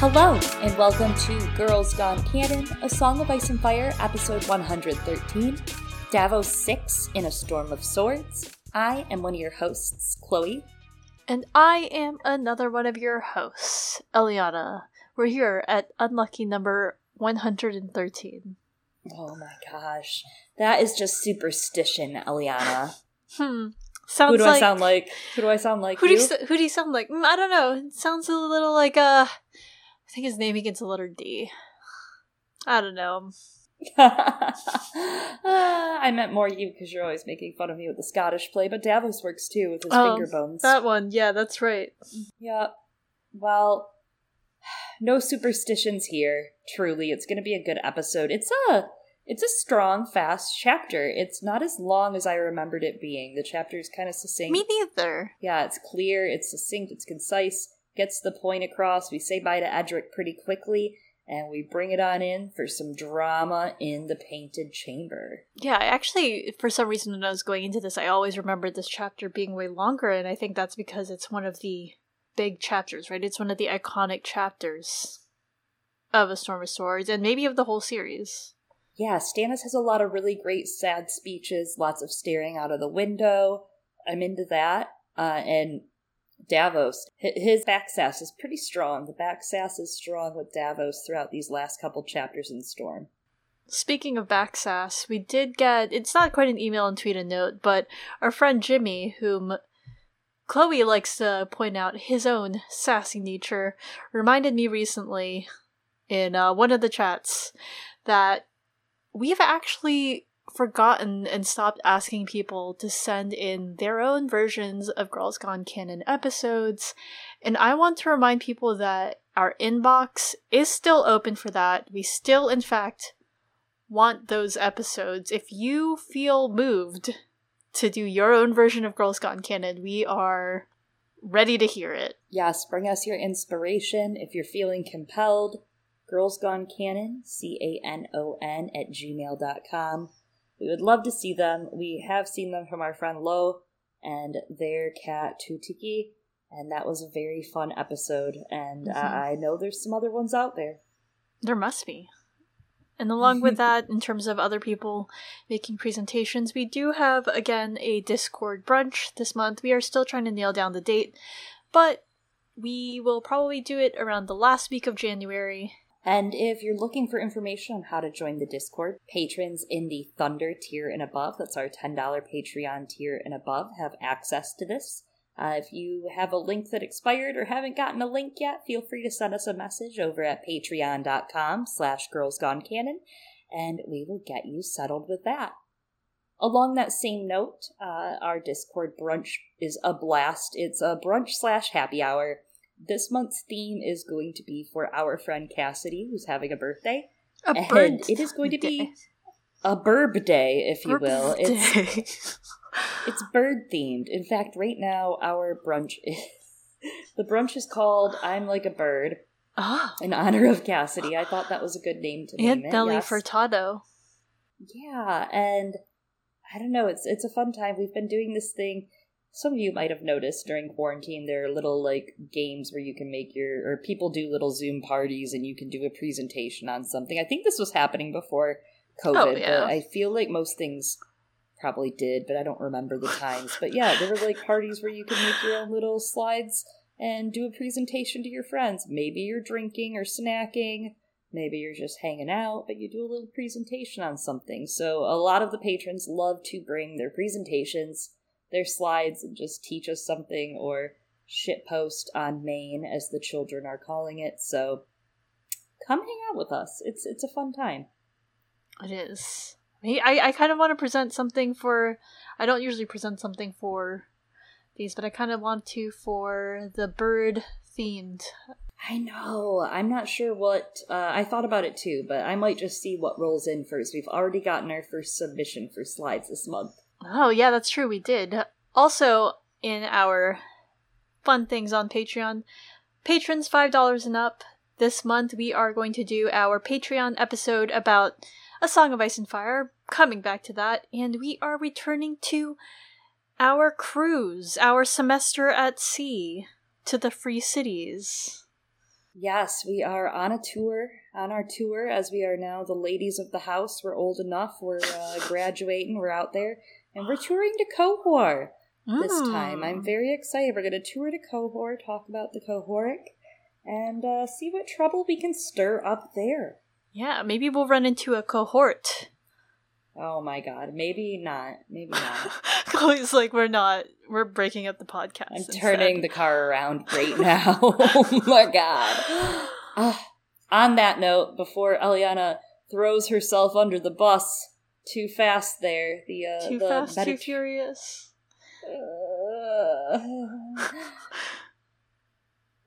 Hello, and welcome to Girls Gone Canon, A Song of Ice and Fire, episode 113, Davos 6 in a Storm of Swords. I am one of your hosts, Chloe. And I am another one of your hosts, Eliana. We're here at unlucky number 113. Oh my gosh. That is just superstition, Eliana. Hmm. Sounds Who do like, I sound like? Who do I sound like? Who do you? you, who do you sound like? Mm, I don't know. It sounds a little like uh I think his name begins with the letter D. I don't know. I meant more you because you're always making fun of me with the Scottish play, but Davos works too with his Oh, finger bones. That one, yeah, that's right. Yeah. Well, no superstitions here. Truly, it's going to be a good episode. It's a it's a strong, fast chapter. It's not as long as I remembered it being. The chapter is kind of succinct. Me neither. Yeah, it's clear, it's succinct, it's concise, gets the point across. We say bye to Edric pretty quickly, and we bring it on in for some drama in the painted chamber. Yeah, I actually, for some reason, when I was going into this, I always remembered this chapter being way longer, and I think that's because it's one of the big chapters, right? It's one of the iconic chapters of A Storm of Swords, and maybe of the whole series. Yeah, Stannis has a lot of really great sad speeches, lots of staring out of the window. I'm into that. Uh, and Davos, his back sass is pretty strong. The back sass is strong with Davos throughout these last couple chapters in Storm. Speaking of back sass, we did get it's not quite an email and tweet a note, but our friend Jimmy, whom Chloe likes to point out his own sassy nature, reminded me recently in uh, one of the chats that we've actually forgotten and stopped asking people to send in their own versions of Girls Gone Canon episodes. And I want to remind people that our inbox is still open for that. We still, in fact, want those episodes. If you feel moved to do your own version of Girls Gone Canon, we are ready to hear it. Yes, bring us your inspiration if you're feeling compelled. Girls Gone Canon, C A N O N, at gmail.com. We would love to see them. We have seen them from our friend Lo and their cat Tutiki, and that was a very fun episode. And uh, Mhm. I know there's some other ones out there. There must be. And along with that, in terms of other people making presentations, we do have, again, a Discord brunch this month. We are still trying to nail down the date, but we will probably do it around the last week of January. And if you're looking for information on how to join the Discord, patrons in the Thunder tier and above, that's our $10 Patreon tier and above, have access to this. Uh, if you have a link that expired or haven't gotten a link yet, feel free to send us a message over at patreon.com slash girlsgonecanon, and we will get you settled with that. Along that same note, uh, our Discord brunch is a blast. It's a brunch slash happy hour. This month's theme is going to be for our friend Cassidy, who's having a birthday. A And bird it is going to be day. a burb day, if you will. It's it's bird themed. In fact, right now our brunch is the brunch is called "I'm Like a Bird" ah, in honor of Cassidy. I thought that was a good name to name it. Nelly yes. Furtado. Yeah, and I don't know. It's it's a fun time. We've been doing this thing. Some of you might have noticed during quarantine there are little like games where you can make your or people do little Zoom parties and you can do a presentation on something. I think this was happening before COVID, Oh, yeah. but I feel like most things probably did, but I don't remember the times. But yeah, there were like parties where you could make your own little slides and do a presentation to your friends. Maybe you're drinking or snacking. Maybe you're just hanging out, but you do a little presentation on something. So a lot of the patrons love to bring their presentations, their slides, and just teach us something or shitpost on Maine, as the children are calling it. So come hang out with us. It's it's a fun time. It is. I, I kind of want to present something for. I don't usually present something for these, but I kind of want to for the bird themed. I know. I'm not sure what. Uh, I thought about it too, but I might just see what rolls in first. We've already gotten our first submission for slides this month. Oh, yeah, that's true. We did. Also, in our fun things on Patreon, patrons $5 and up, this month we are going to do our Patreon episode about A Song of Ice and Fire, coming back to that, and we are returning to our cruise, our semester at sea to the free cities. Yes, we are on a tour, on our tour, as we are now the ladies of the house. We're old enough, we're uh, graduating, we're out there, and we're touring to Qohor this time. I'm very excited. We're going to tour to Qohor, talk about the Qohoric, and uh, see what trouble we can stir up there. Yeah, maybe we'll run into a cohort. Oh my god, maybe not. Maybe not. Chloe's like, we're not. We're breaking up the podcast. I'm instead." turning the car around right now. oh my god. Ah, on that note, before Eliana throws herself under the bus too fast there, the uh, Too the fast, too Mediter- furious. Uh,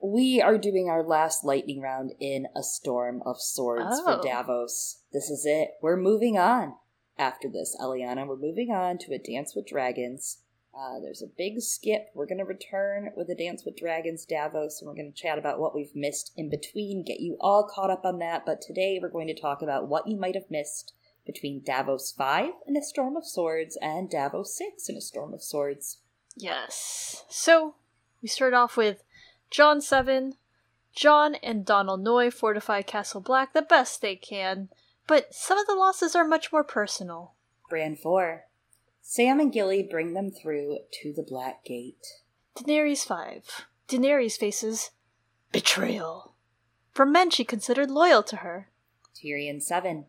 we are doing our last lightning round in a storm of swords Oh. for Davos. This is it. We're moving on. After this, Eliana, we're moving on to a Dance with Dragons. Uh, there's a big skip. We're going to return with a Dance with Dragons Davos, and we're going to chat about what we've missed in between, get you all caught up on that. But today, we're going to talk about what you might have missed between Davos 5 and a Storm of Swords and Davos 6 and a Storm of Swords. Yes. So we start off with Jon Seven. Jon and Donal Noye fortify Castle Black the best they can, but some of the losses are much more personal. Bran 4. Sam and Gilly bring them through to the Black Gate. Daenerys 5. Daenerys faces betrayal from men she considered loyal to her. Tyrion 7.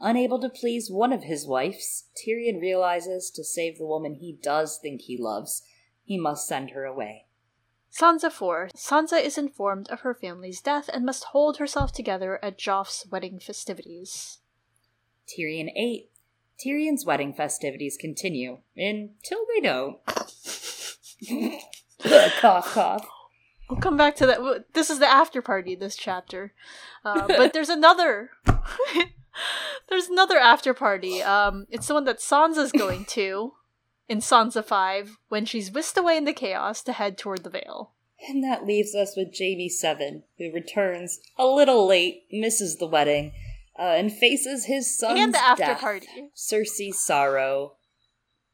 Unable to please one of his wives, Tyrion realizes to save the woman he does think he loves, he must send her away. Sansa 4. Sansa is informed of her family's death and must hold herself together at Joff's wedding festivities. Tyrion 8. Tyrion's wedding festivities continue until they don't. cough, cough. We'll come back to that. This is the after party. This chapter, uh, but there's another. there's another after party. Um, it's the one that Sansa's going to in Sansa Five when she's whisked away in the chaos to head toward the Vale. And that leaves us with Jaime Seven, who returns a little late, misses the wedding, uh, and faces his son's and the after death, party. Cersei's sorrow,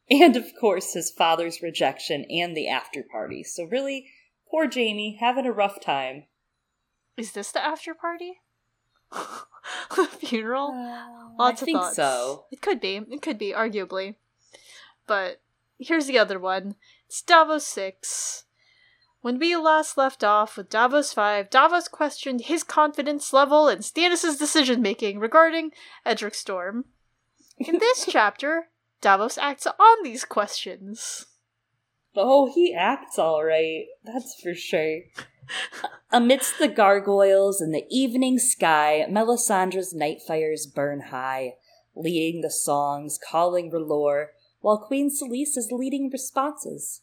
and of course his father's rejection and the after party. So really, poor Jaime having a rough time. Is this the after party? The funeral. Uh, Lots I of think thoughts. so. It could be. It could be, arguably. But here's the other one. It's Davos 6. When we last left off with Davos 5, Davos questioned his confidence level and Stannis' decision making regarding Edric Storm. In this chapter, Davos acts on these questions. Oh, he acts all right. That's for sure. Amidst the gargoyles and the evening sky, Melisandre's night fires burn high, leading the songs, calling R'hllor, while Queen Selyse is leading responses.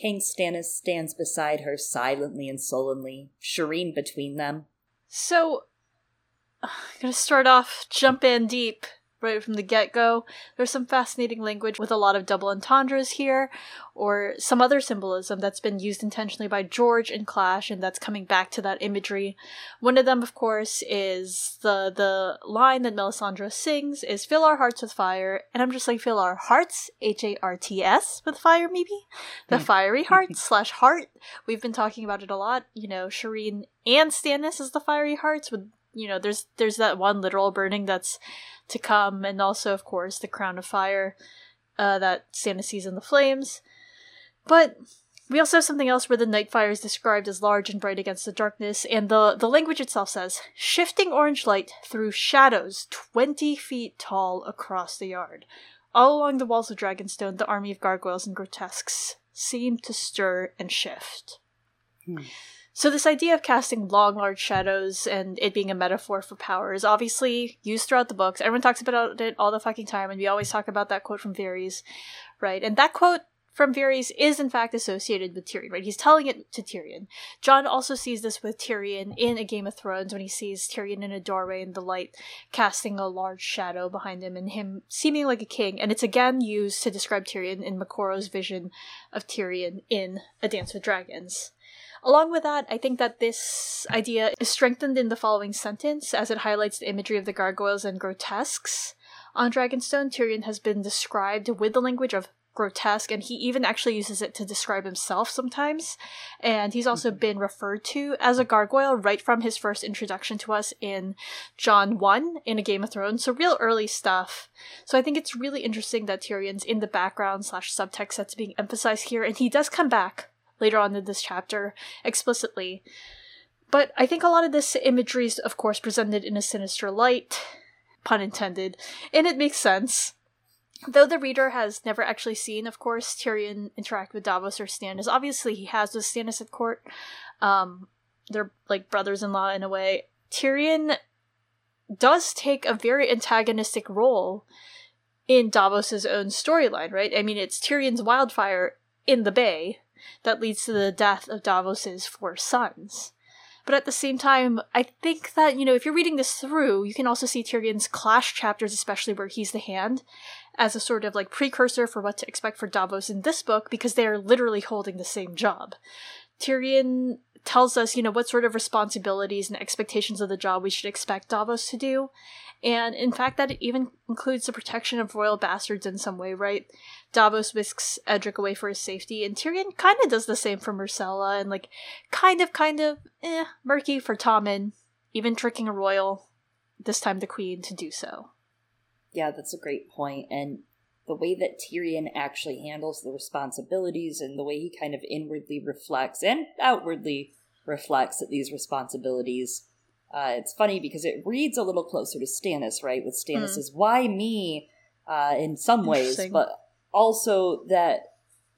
King Stannis stands beside her silently and sullenly, Shireen between them. So, I'm gonna start off, jump in deep right from the get go. There's some fascinating language with a lot of double entendres here, or some other symbolism that's been used intentionally by George in Clash, and that's coming back to that imagery. One of them, of course, is the the line that Melisandre sings is "Fill our hearts with fire," and I'm just like, "Fill our hearts," H A R T S, with fire, maybe the hmm. fiery heart slash heart. We've been talking about it a lot. You know, Shireen and Stannis is the fiery hearts. With you know, there's there's that one literal burning that's to come, and also, of course, the crown of fire uh, that Santa sees in the flames. But we also have something else where the night fire is described as large and bright against the darkness, and the, the language itself says, shifting orange light through shadows 20 feet tall across the yard. All along the walls of Dragonstone, the army of gargoyles and grotesques seem to stir and shift. Hmm. So, this idea of casting long, large shadows and it being a metaphor for power is obviously used throughout the books. Everyone talks about it all the fucking time, and we always talk about that quote from Varys, right? And that quote from Varys is in fact associated with Tyrion, right? He's telling it to Tyrion. Jon also sees this with Tyrion in A Game of Thrones when he sees Tyrion in a doorway and the light casting a large shadow behind him and him seeming like a king. And it's again used to describe Tyrion in Moqorro's vision of Tyrion in A Dance with Dragons. Along with that, I think that this idea is strengthened in the following sentence as it highlights the imagery of the gargoyles and grotesques. On Dragonstone, Tyrion has been described with the language of grotesque, and he even actually uses it to describe himself sometimes. And he's also mm-hmm. been referred to as a gargoyle right from his first introduction to us in Jon 1 in A Game of Thrones. So, real early stuff. So, I think it's really interesting that Tyrion's in the background slash subtext that's being emphasized here, and he does come back later on in this chapter explicitly. But I think a lot of this imagery is, of course, presented in a sinister light, pun intended, and it makes sense. Though the reader has never actually seen, of course, Tyrion interact with Davos or Stannis, obviously he has with Stannis at court. Um, they're like brothers in law in a way. Tyrion does take a very antagonistic role in Davos's own storyline, right? I mean, it's Tyrion's wildfire in the bay that leads to the death of Davos's four sons. But at the same time, I think that, you know, if you're reading this through, you can also see Tyrion's clash chapters, especially where he's the hand, as a sort of like precursor for what to expect for Davos in this book, because they are literally holding the same job. Tyrion tells us, you know, what sort of responsibilities and expectations of the job we should expect Davos to do. And in fact, that even includes the protection of royal bastards in some way, right? Davos whisks Edric away for his safety, and Tyrion kind of does the same for Myrcella, and like, kind of, kind of, eh, murky for Tommen, even tricking a royal, this time the queen, to do so. Yeah, that's a great point, and the way that Tyrion actually handles the responsibilities and the way he kind of inwardly reflects and outwardly reflects at these responsibilities. Uh, it's funny because it reads a little closer to Stannis, right? With Stannis's mm. "Why me?" Uh, in some ways, but also that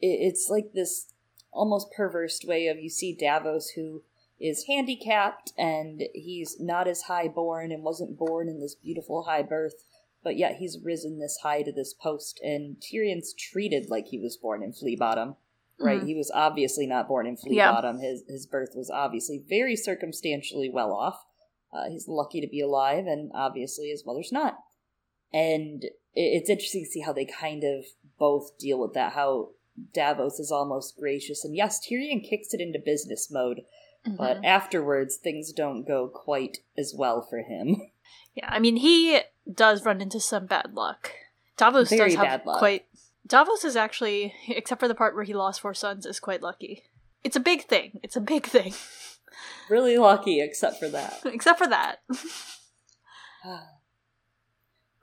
it's like this almost perverse way of you see Davos who is handicapped and he's not as high born and wasn't born in this beautiful high birth, but yet he's risen this high to this post, and Tyrion's treated like he was born in Flea Bottom. Right, mm he was obviously not born in Flea yeah. Bottom. His his birth was obviously very circumstantially well off. Uh, he's lucky to be alive, and obviously his mother's not. And it's interesting to see how they kind of both deal with that. How Davos is almost gracious, and yes, Tyrion kicks it into business mode, mm-hmm. but afterwards things don't go quite as well for him. Yeah, I mean he does run into some bad luck. Davos Very does have quite. Davos is actually, except for the part where he lost four sons, is quite lucky. It's a big thing. It's a big thing. Really lucky, except for that. except for that.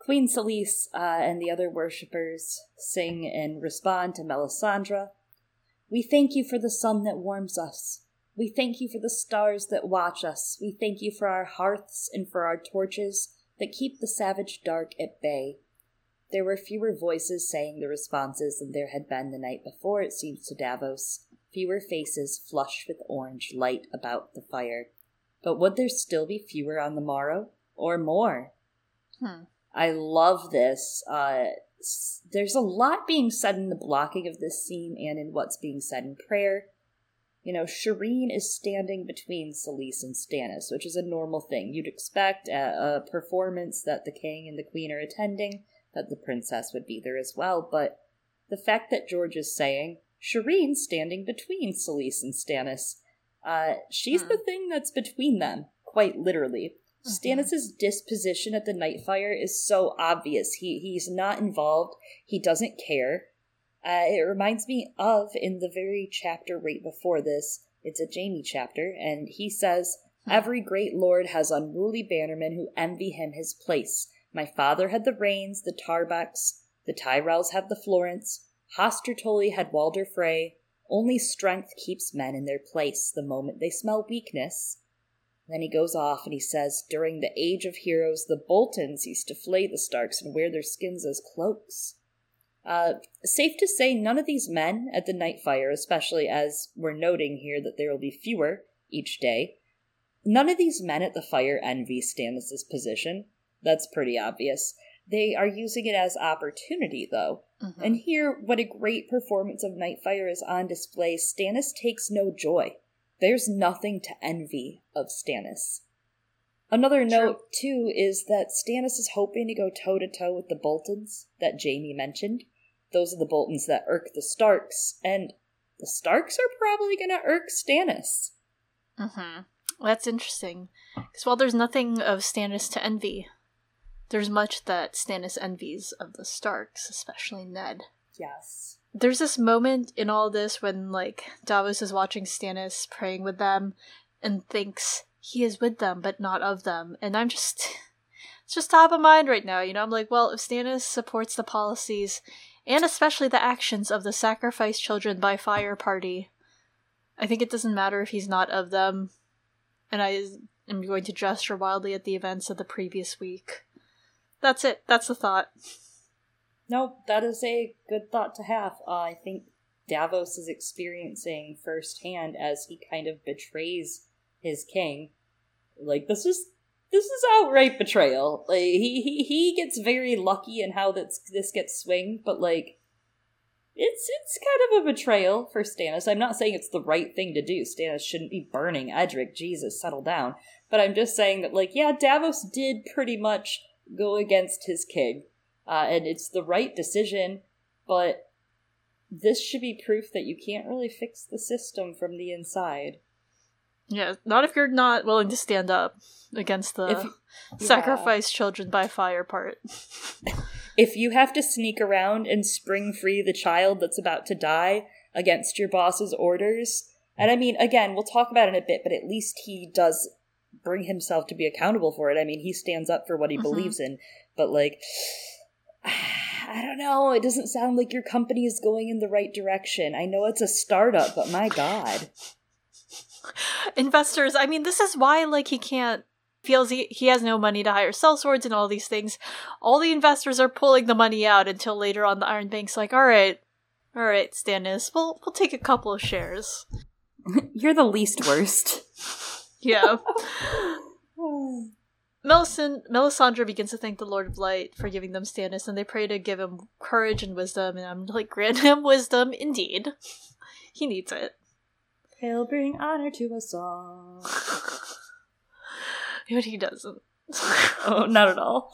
Queen Selyse uh, and the other worshippers sing and respond to Melisandre. We thank you for the sun that warms us. We thank you for the stars that watch us. We thank you for our hearths and for our torches that keep the savage dark at bay. There were fewer voices saying the responses than there had been the night before, it seems to Davos, fewer faces flushed with orange light about the fire. But would there still be fewer on the morrow? Or more? Hmm. I love this. Uh, there's a lot being said in the blocking of this scene and in what's being said in prayer. You know, Shireen is standing between Selyse and Stannis, which is a normal thing. You'd expect at a performance that the king and the queen are attending that the princess would be there as well, but the fact that George is saying, Shireen's standing between Selyse and Stannis, uh, she's hmm. the thing that's between them, quite literally. Stannis's disposition at the Nightfire is so obvious. He he's not involved. He doesn't care. Uh, it reminds me of in the very chapter right before this. It's a Jaime chapter, and he says. "Every great lord has unruly bannermen who envy him his place. My father had the Reynes, the Tarbecks, the Tyrells have the Florents. Hoster Tully had Walder Frey. Only strength keeps men in their place the moment they smell weakness." Then he goes off and he says, During the age of heroes, the Boltons used to flay the Starks and wear their skins as cloaks. Uh, safe to say, none of these men at the Nightfire, especially as we're noting here that there will be fewer each day, none of these men at the fire envy Stannis' position. That's pretty obvious. They are using it as opportunity, though. Mm-hmm. And here, what a great performance of Nightfire is on display. Stannis takes no joy. There's nothing to envy of Stannis. Another True. note, too, is that Stannis is hoping to go toe to toe with the Boltons that Jaime mentioned. Those are the Boltons that irk the Starks, and the Starks are probably going to irk Stannis. Mm-hmm. That's interesting. Because while there's nothing of Stannis to envy, there's much that Stannis envies of the Starks, especially Ned. Yes. There's this moment in all this when like Davos is watching Stannis praying with them and thinks he is with them but not of them. And I'm just it's just top of mind right now, you know. I'm like, well, if Stannis supports the policies and especially the actions of the sacrifice children by fire party, I think it doesn't matter if he's not of them. And I am going to gesture wildly at the events of the previous week. That's it. That's the thought. No, that is a good thought to have. Uh, I think Davos is experiencing firsthand as he kind of betrays his king. Like this is this is outright betrayal. Like he he, he gets very lucky in how that's this gets swing, but like it's it's kind of a betrayal for Stannis. I'm not saying it's the right thing to do. Stannis shouldn't be burning Edric. Jesus, settle down. But I'm just saying that like yeah, Davos did pretty much go against his king uh, and it's the right decision, but this should be proof that you can't really fix the system from the inside. Yeah, not if you're not willing to stand up against the if, sacrifice yeah. children by fire part. if you have to sneak around and spring free the child that's about to die against your boss's orders, and I mean, again, we'll talk about it in a bit, but at least he does bring himself to be accountable for it. I mean, he stands up for what he mm-hmm. believes in, but like I don't know. It doesn't sound like your company is going in the right direction. I know it's a startup, but my god. Investors, I mean, this is why like he can't feels he, he has no money to hire cell swords and all these things. All the investors are pulling the money out until later on the Iron Bank's like, all right, all right, Stannis, we'll we'll take a couple of shares. You're the least worst. yeah. Melisand- Melisandre begins to thank the Lord of Light for giving them Stannis, and they pray to give him courage and wisdom. And I'm like, grant him wisdom, indeed. he needs it. He'll bring honor to us all. but he doesn't. oh, not at all.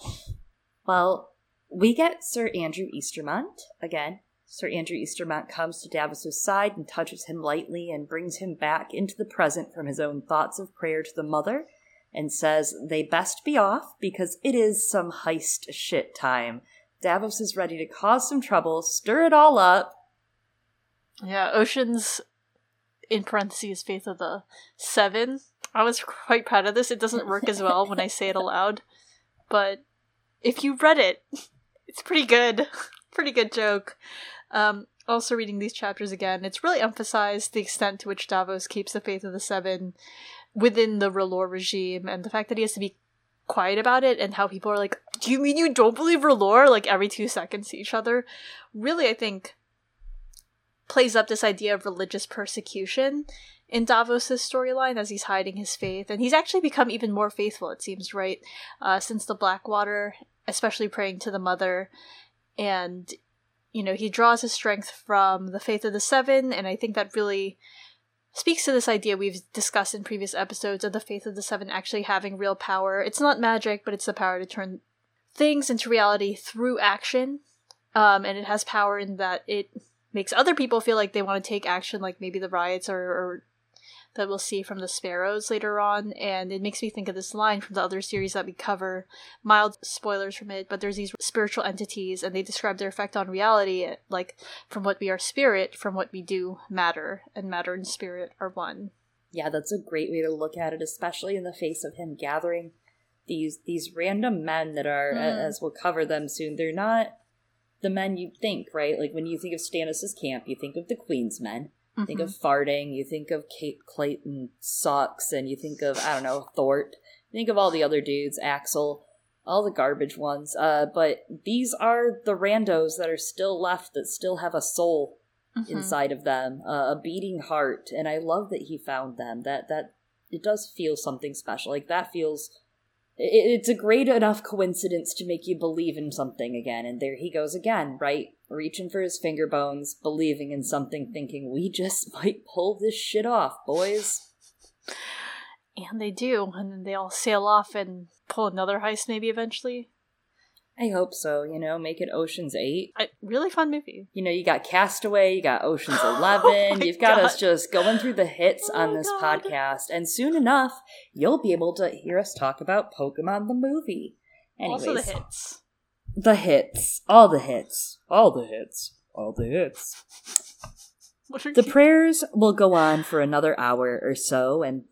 Well, we get Sir Andrew Estermont again. Sir Andrew Estermont comes to Davos's side and touches him lightly and brings him back into the present from his own thoughts of prayer to the mother and says they best be off because it is some heist shit time. Davos is ready to cause some trouble, stir it all up. Yeah, Ocean's in parentheses faith of the seven. I was quite proud of this. It doesn't work as well when I say it aloud, but if you read it, it's pretty good. pretty good joke. Um, also reading these chapters again, it's really emphasized the extent to which Davos keeps the faith of the seven within the R'hllor regime and the fact that he has to be quiet about it and how people are like, Do you mean you don't believe R'hllor? Like every two seconds to each other. Really, I think plays up this idea of religious persecution in Davos's storyline as he's hiding his faith. And he's actually become even more faithful, it seems, right? Uh, since the Blackwater, especially praying to the mother. And, you know, he draws his strength from the faith of the seven, and I think that really speaks to this idea we've discussed in previous episodes of the faith of the seven actually having real power. It's not magic, but it's the power to turn things into reality through action. Um, and it has power in that it makes other people feel like they want to take action, like maybe the riots or, or that we'll see from the sparrows later on and it makes me think of this line from the other series that we cover. Mild spoilers from it but there's these spiritual entities and they describe their effect on reality like from what we are spirit from what we do matter and matter and spirit are one. Yeah that's a great way to look at it especially in the face of him gathering these these random men that are mm. as we'll cover them soon they're not the men you think right? Like when you think of stannis's camp you think of the queen's men Mm-hmm. Think of mm-hmm. farting, you think of Kate Clayton sucks, and you think of, I don't know, Thort. think of all the other dudes, Axel, all the garbage ones. Uh, but these are the randos that are still left that still have a soul mm-hmm. inside of them, uh, a beating heart. And I love that he found them. That, that, it does feel something special. Like, that feels it's a great enough coincidence to make you believe in something again. And there he goes again, right? Reaching for his finger bones, believing in something, thinking, we just might pull this shit off, boys. And they do. And then they all sail off and pull another heist, maybe eventually. I hope so. You know, make it Ocean's Eight. I, really fun movie. You know, you got Castaway, you got Ocean's 11. oh You've got God. us just going through the hits oh on this God. podcast, and soon enough, you'll be able to hear us talk about Pokemon the movie. Anyways, also the hits. The hits, all the hits, all the hits. all the hits. The prayers will go on for another hour or so, and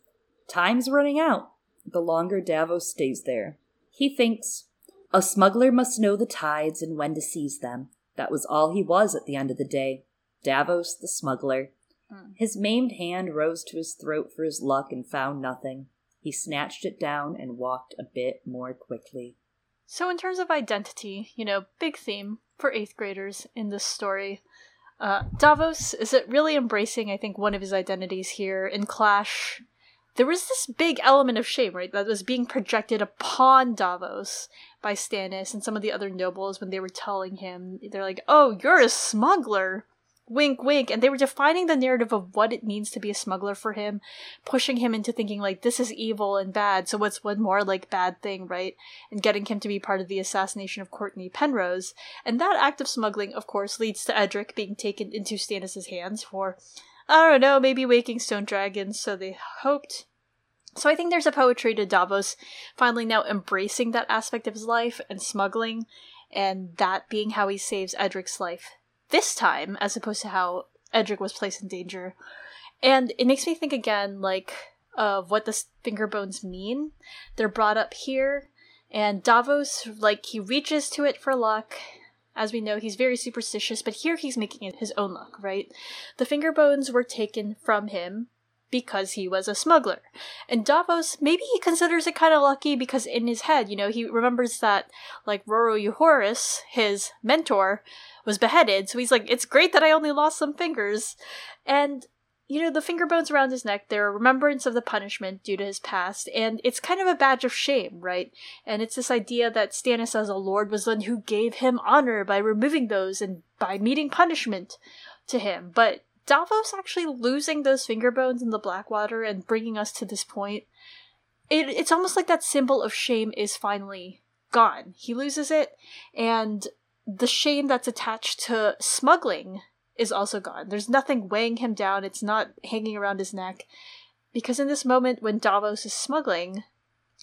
time's running out. The longer Davos stays there. He thinks, a smuggler must know the tides and when to seize them. That was all he was at the end of the day. Davos the smuggler. Hmm. His maimed hand rose to his throat for his luck and found nothing. He snatched it down and walked a bit more quickly. So, in terms of identity, you know, big theme for eighth graders in this story. Uh, Davos is it really embracing, I think, one of his identities here in Clash. There was this big element of shame, right, that was being projected upon Davos by Stannis and some of the other nobles when they were telling him, they're like, oh, you're a smuggler. Wink, wink. And they were defining the narrative of what it means to be a smuggler for him, pushing him into thinking, like, this is evil and bad, so what's one more, like, bad thing, right? and getting him to be part of the assassination of Cortnay Penrose. And that act of smuggling, of course, leads to Edric being taken into Stannis' hands for, I don't know, maybe waking stone dragons, so they hoped. So I think there's a poetry to Davos finally now embracing that aspect of his life and smuggling, and that being how he saves Edric's life this time, as opposed to how Edric was placed in danger. And it makes me think again, like, of what the finger bones mean. They're brought up here, and Davos, like, he reaches to it for luck. As we know, he's very superstitious, but here he's making it his own luck, right? The finger bones were taken from him because he was a smuggler. And Davos, maybe he considers it kind of lucky because in his head, you know, he remembers that, like, Roro Uhoris, his mentor, was beheaded, so he's like, it's great that I only lost some fingers. And you know, the finger bones around his neck, they're a remembrance of the punishment due to his past, and it's kind of a badge of shame, right? And it's this idea that Stannis as a lord was the one who gave him honor by removing those and by meeting punishment to him. But Davos actually losing those finger bones in the Blackwater and bringing us to this point, it, it's almost like that symbol of shame is finally gone. He loses it, and the shame that's attached to smuggling is also gone. There's nothing weighing him down, it's not hanging around his neck. Because in this moment, when Davos is smuggling,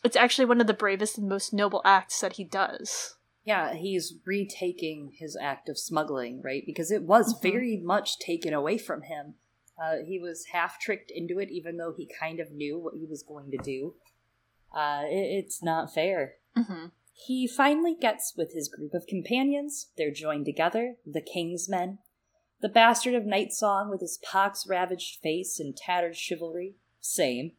it's actually one of the bravest and most noble acts that he does. Yeah, he's retaking his act of smuggling, right? Because it was Mhm. very much taken away from him. Uh, he was half tricked into it, even though he kind of knew what he was going to do. Uh, it, it's not fair. Mm-hmm. He finally gets with his group of companions. They're joined together, the King's Men. The bastard of Night Song with his pox ravaged face and tattered chivalry. Same.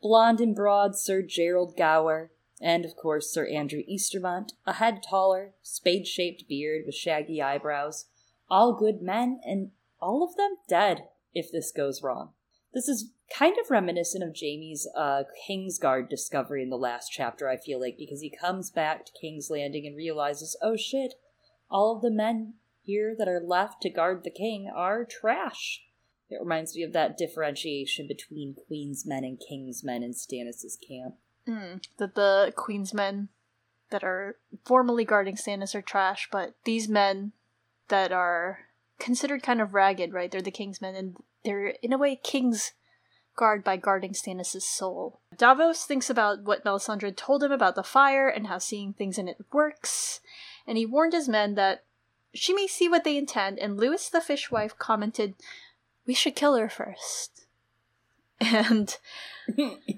Blonde and broad Sir Gerald Gower. And, of course, Sir Andrew Estermont, a head taller, spade shaped beard with shaggy eyebrows. All good men, and all of them dead if this goes wrong. This is kind of reminiscent of Jaime's uh, Kingsguard discovery in the last chapter, I feel like, because he comes back to King's Landing and realizes, oh shit, all of the men here that are left to guard the king are trash. It reminds me of that differentiation between Queen's men and King's men in Stannis' camp. Mm, that the Queen's men that are formally guarding Stannis are trash, but these men that are considered kind of ragged, right? They're the King's men, and they're in a way King's guard by guarding Stannis' soul. Davos thinks about what Melisandre told him about the fire and how seeing things in it works, and he warned his men that she may see what they intend, and Lewys the fishwife commented, We should kill her first. And I,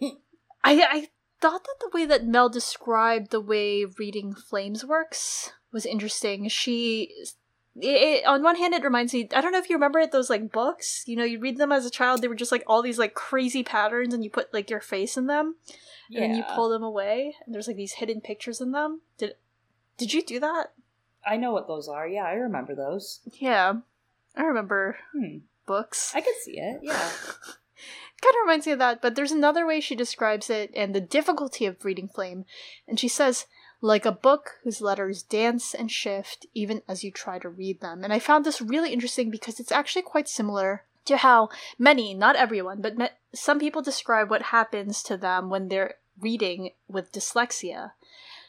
I thought that the way that Mel described the way reading flames works was interesting. She, it, it- on one hand, it reminds me. I don't know if you remember it. Those like books, you know, you read them as a child. They were just like all these like crazy patterns, and you put like your face in them, and then you pull them away, and there's like these hidden pictures in them. Did did you do that? I know what those are. Yeah, I remember those. Yeah, I remember Hmm. books. I could see it. Yeah. kind of reminds me of that, but there's another way she describes it and the difficulty of reading Flame. And she says, like a book whose letters dance and shift even as you try to read them. And I found this really interesting because it's actually quite similar to how many, not everyone, but me- some people describe what happens to them when they're reading with dyslexia.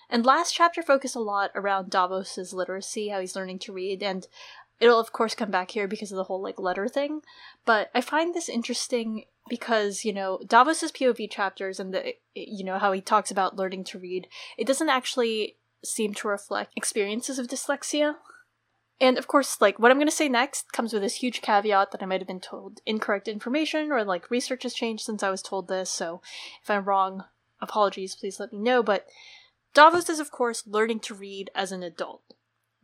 And last chapter focused a lot around Davos's literacy, how he's learning to read, and it'll of course come back here because of the whole like letter thing. But I find this interesting because you know Davos's POV chapters and the you know how he talks about learning to read, it doesn't actually seem to reflect experiences of dyslexia. And of course, like what I'm going to say next comes with this huge caveat that I might have been told incorrect information or like research has changed since I was told this. So if I'm wrong, apologies, please let me know. But Davos is, of course, learning to read as an adult,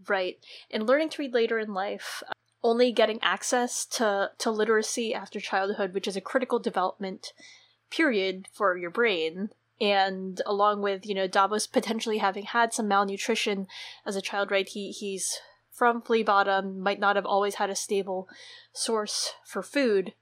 right? And learning to read later in life, only getting access to, to literacy after childhood, which is a critical development period for your brain. And along with, you know, Davos potentially having had some malnutrition as a child, right? He he's from Flea Bottom, might not have always had a stable source for food,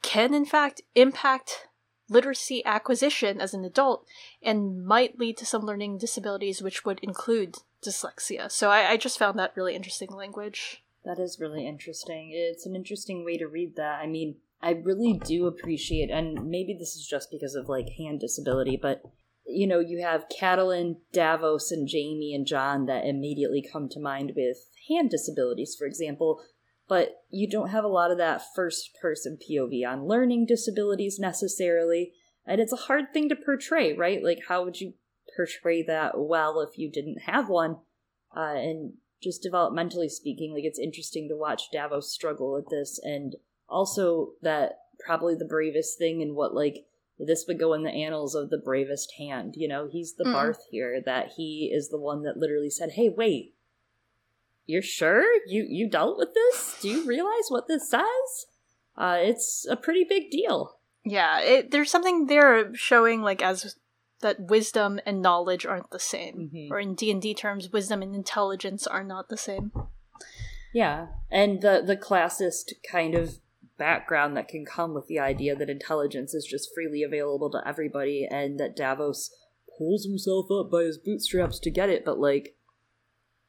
can in fact impact literacy acquisition as an adult and might lead to some learning disabilities, which would include dyslexia. So I, I just found that really interesting language. That is really interesting. It's an interesting way to read that. I mean, I really do appreciate, and maybe this is just because of like hand disability, but you know, you have Catelyn, Davos, and Jaime and Jon that immediately come to mind with hand disabilities, for example, but you don't have a lot of that first person POV on learning disabilities necessarily. And it's a hard thing to portray, right? Like, how would you portray that well if you didn't have one? Uh, and just developmentally speaking, like, it's interesting to watch Davos struggle with this. And also, that probably the bravest thing and what, like, this would go in the annals of the bravest hand. You know, he's the mm. Barth here, that he is the one that literally said, hey, wait, you're sure you you dealt with this? Do you realize what this says? Uh, it's a pretty big deal. Yeah, it, there's something there showing like as that wisdom and knowledge aren't the same, mm-hmm. or in D and D terms, wisdom and intelligence are not the same. Yeah, and the the classist kind of background that can come with the idea that intelligence is just freely available to everybody, and that Davos pulls himself up by his bootstraps to get it, but like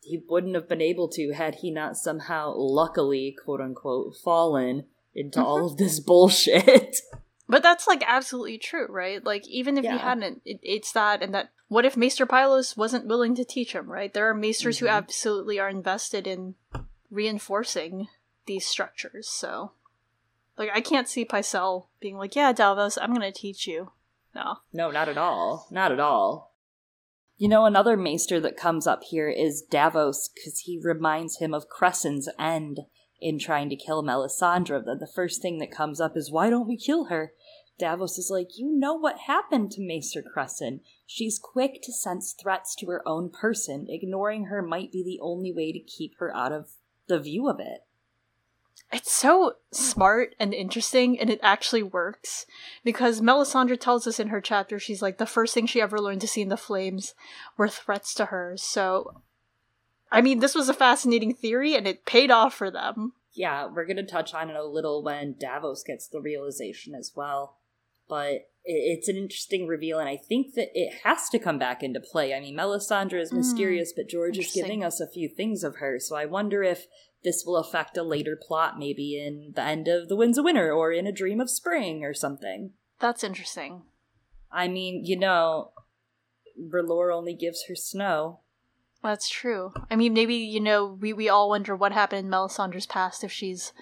he wouldn't have been able to had he not somehow luckily quote unquote fallen into all mm-hmm. of this bullshit but that's like absolutely true right? Like even if yeah. he hadn't it, it's that and that what if maester pylos wasn't willing to teach him right? There are maesters mm-hmm. who absolutely are invested in reinforcing these structures so. Like i can't see pycelle being like yeah davos i'm gonna teach you. No. No not at all. Not at all. You know, another maester that comes up here is Davos, because he reminds him of Cressen's end in trying to kill Melisandre. That the first thing that comes up is, why don't we kill her? Davos is like, you know what happened to Maester Cressen. She's quick to sense threats to her own person. Ignoring her might be the only way to keep her out of the view of it it's so smart and interesting and it actually works because melisandre tells us in her chapter she's like the first thing she ever learned to see in the flames were threats to her so i mean this was a fascinating theory and it paid off for them yeah we're going to touch on it a little when davos gets the realization as well but it's an interesting reveal and i think that it has to come back into play i mean melisandre is hmm. mysterious mm, but george is giving us a few things of her so i wonder if this will affect a later plot, maybe in the end of The Winds of Winter or in A Dream of Spring or something. That's interesting. I mean, you know, R'hllor only gives her snow. That's true. I mean, maybe, you know, we, we all wonder what happened in Melisandre's past if she's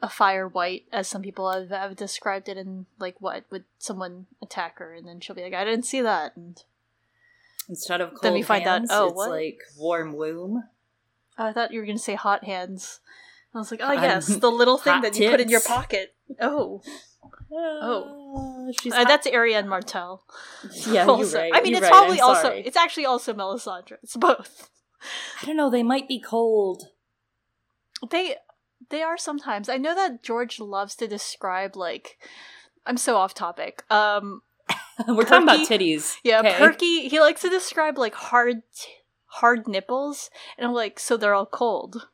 a fire wight, as some people have, have described it, and like, what? Would someone attack her? And then she'll be like, I didn't see that. And instead of cold then we find hands, out, oh, it's what? like warm womb. Oh, I thought you were going to say hot hands. I was like, oh yes, the little thing that you put in your pocket. Oh, oh, she's uh, that's Arianne Martell. Yeah, you're right. I mean, you're it's right. probably also it's actually also Melisandre. It's both. I don't know. They might be cold. They they are sometimes. I know that George loves to describe like. I'm so off topic. Um, we're perky, talking about titties. Yeah, okay. perky. He likes to describe like hard. Hard nipples, and I'm like, so they're all cold.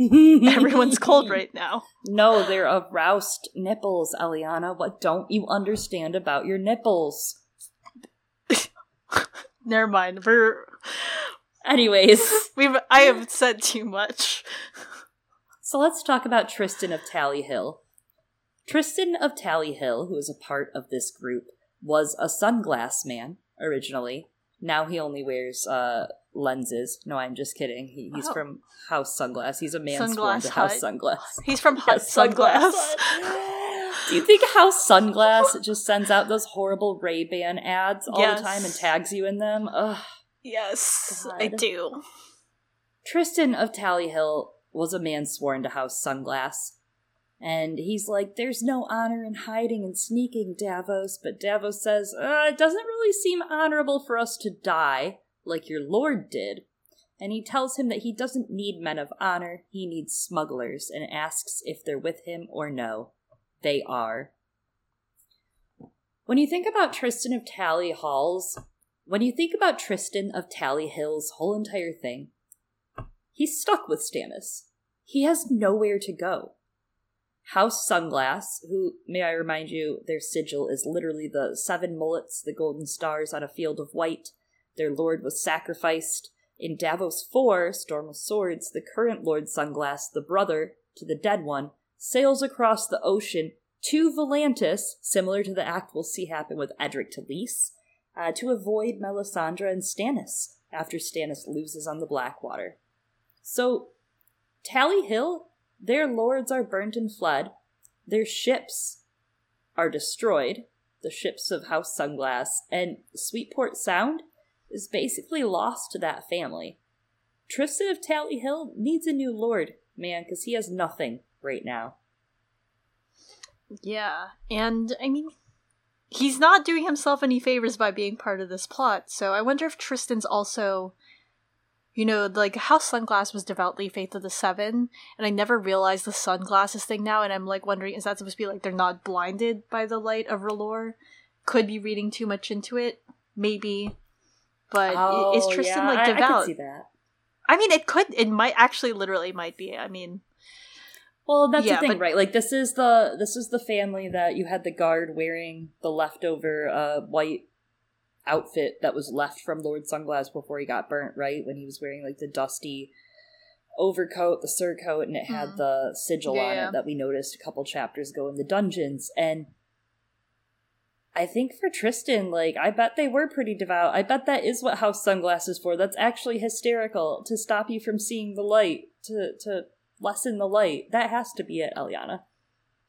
Everyone's cold right now. No, they're aroused nipples, Eliana. What don't you understand about your nipples? Never mind. We're anyways. We've I have said too much. So let's talk about Triston of Tally Hill. Triston of Tally Hill, who is a part of this group, was a sunglass man originally. Now he only wears uh, lenses. No, I'm just kidding. He, he's oh. from House Sunglass. He's a man sworn to House Sunglass. He's from House yes, Sunglass. Do you think House Sunglass just sends out those horrible Ray Ban ads all yes. the time and tags you in them? Ugh. Yes, God. I do. Triston of Tally Hill was a man sworn to House Sunglass. And he's like, There's no honor in hiding and sneaking, Davos. But Davos says, uh, It doesn't really seem honorable for us to die, like your lord did. And he tells him that he doesn't need men of honor, he needs smugglers, and asks if they're with him or no. They are. When you think about Triston of Tally Halls, when you think about Triston of Tally Hill's whole entire thing, he's stuck with Stannis. He has nowhere to go. House Sunglass, who, may I remind you, their sigil is literally the seven mullets, the golden stars on a field of white. Their lord was sacrificed. In Davos 4, Storm of Swords, the current Lord Sunglass, the brother to the dead one, sails across the ocean to Volantis, similar to the act we'll see happen with Edric to Lys, uh, to avoid Melisandre and Stannis after Stannis loses on the Blackwater. So, Tally Hill, their lords are burnt and fled, their ships are destroyed, the ships of House Sunglass, and Sweetport Sound is basically lost to that family. Triston of Tally Hill needs a new lord, man, because he has nothing right now. Yeah, and I mean, he's not doing himself any favors by being part of this plot, so I wonder if Triston's also. You know, like House Sunglass was devoutly Faith of the Seven, and I never realized the sunglasses thing now, and I'm like wondering, is that supposed to be like they're not blinded by the light of R'hllor? Could be reading too much into it, maybe. But oh, is Triston yeah, like devout? I, could see that. I mean, it could. It might actually, literally, might be. I mean, Well, that's Yeah, the thing, but- right? Like this is the this is the family that you had the guard wearing the leftover uh white outfit that was left from Lord Sunglass before he got burnt, right? When he was wearing like the dusty overcoat, the surcoat, and it had Mhm. the sigil on Yeah. it that we noticed a couple chapters ago in the dungeons. And I think for Triston, like, I bet they were pretty devout. I bet that is what House sunglasses for. That's actually hysterical to stop you from seeing the light, to to lessen the light. That has to be it, Eliana.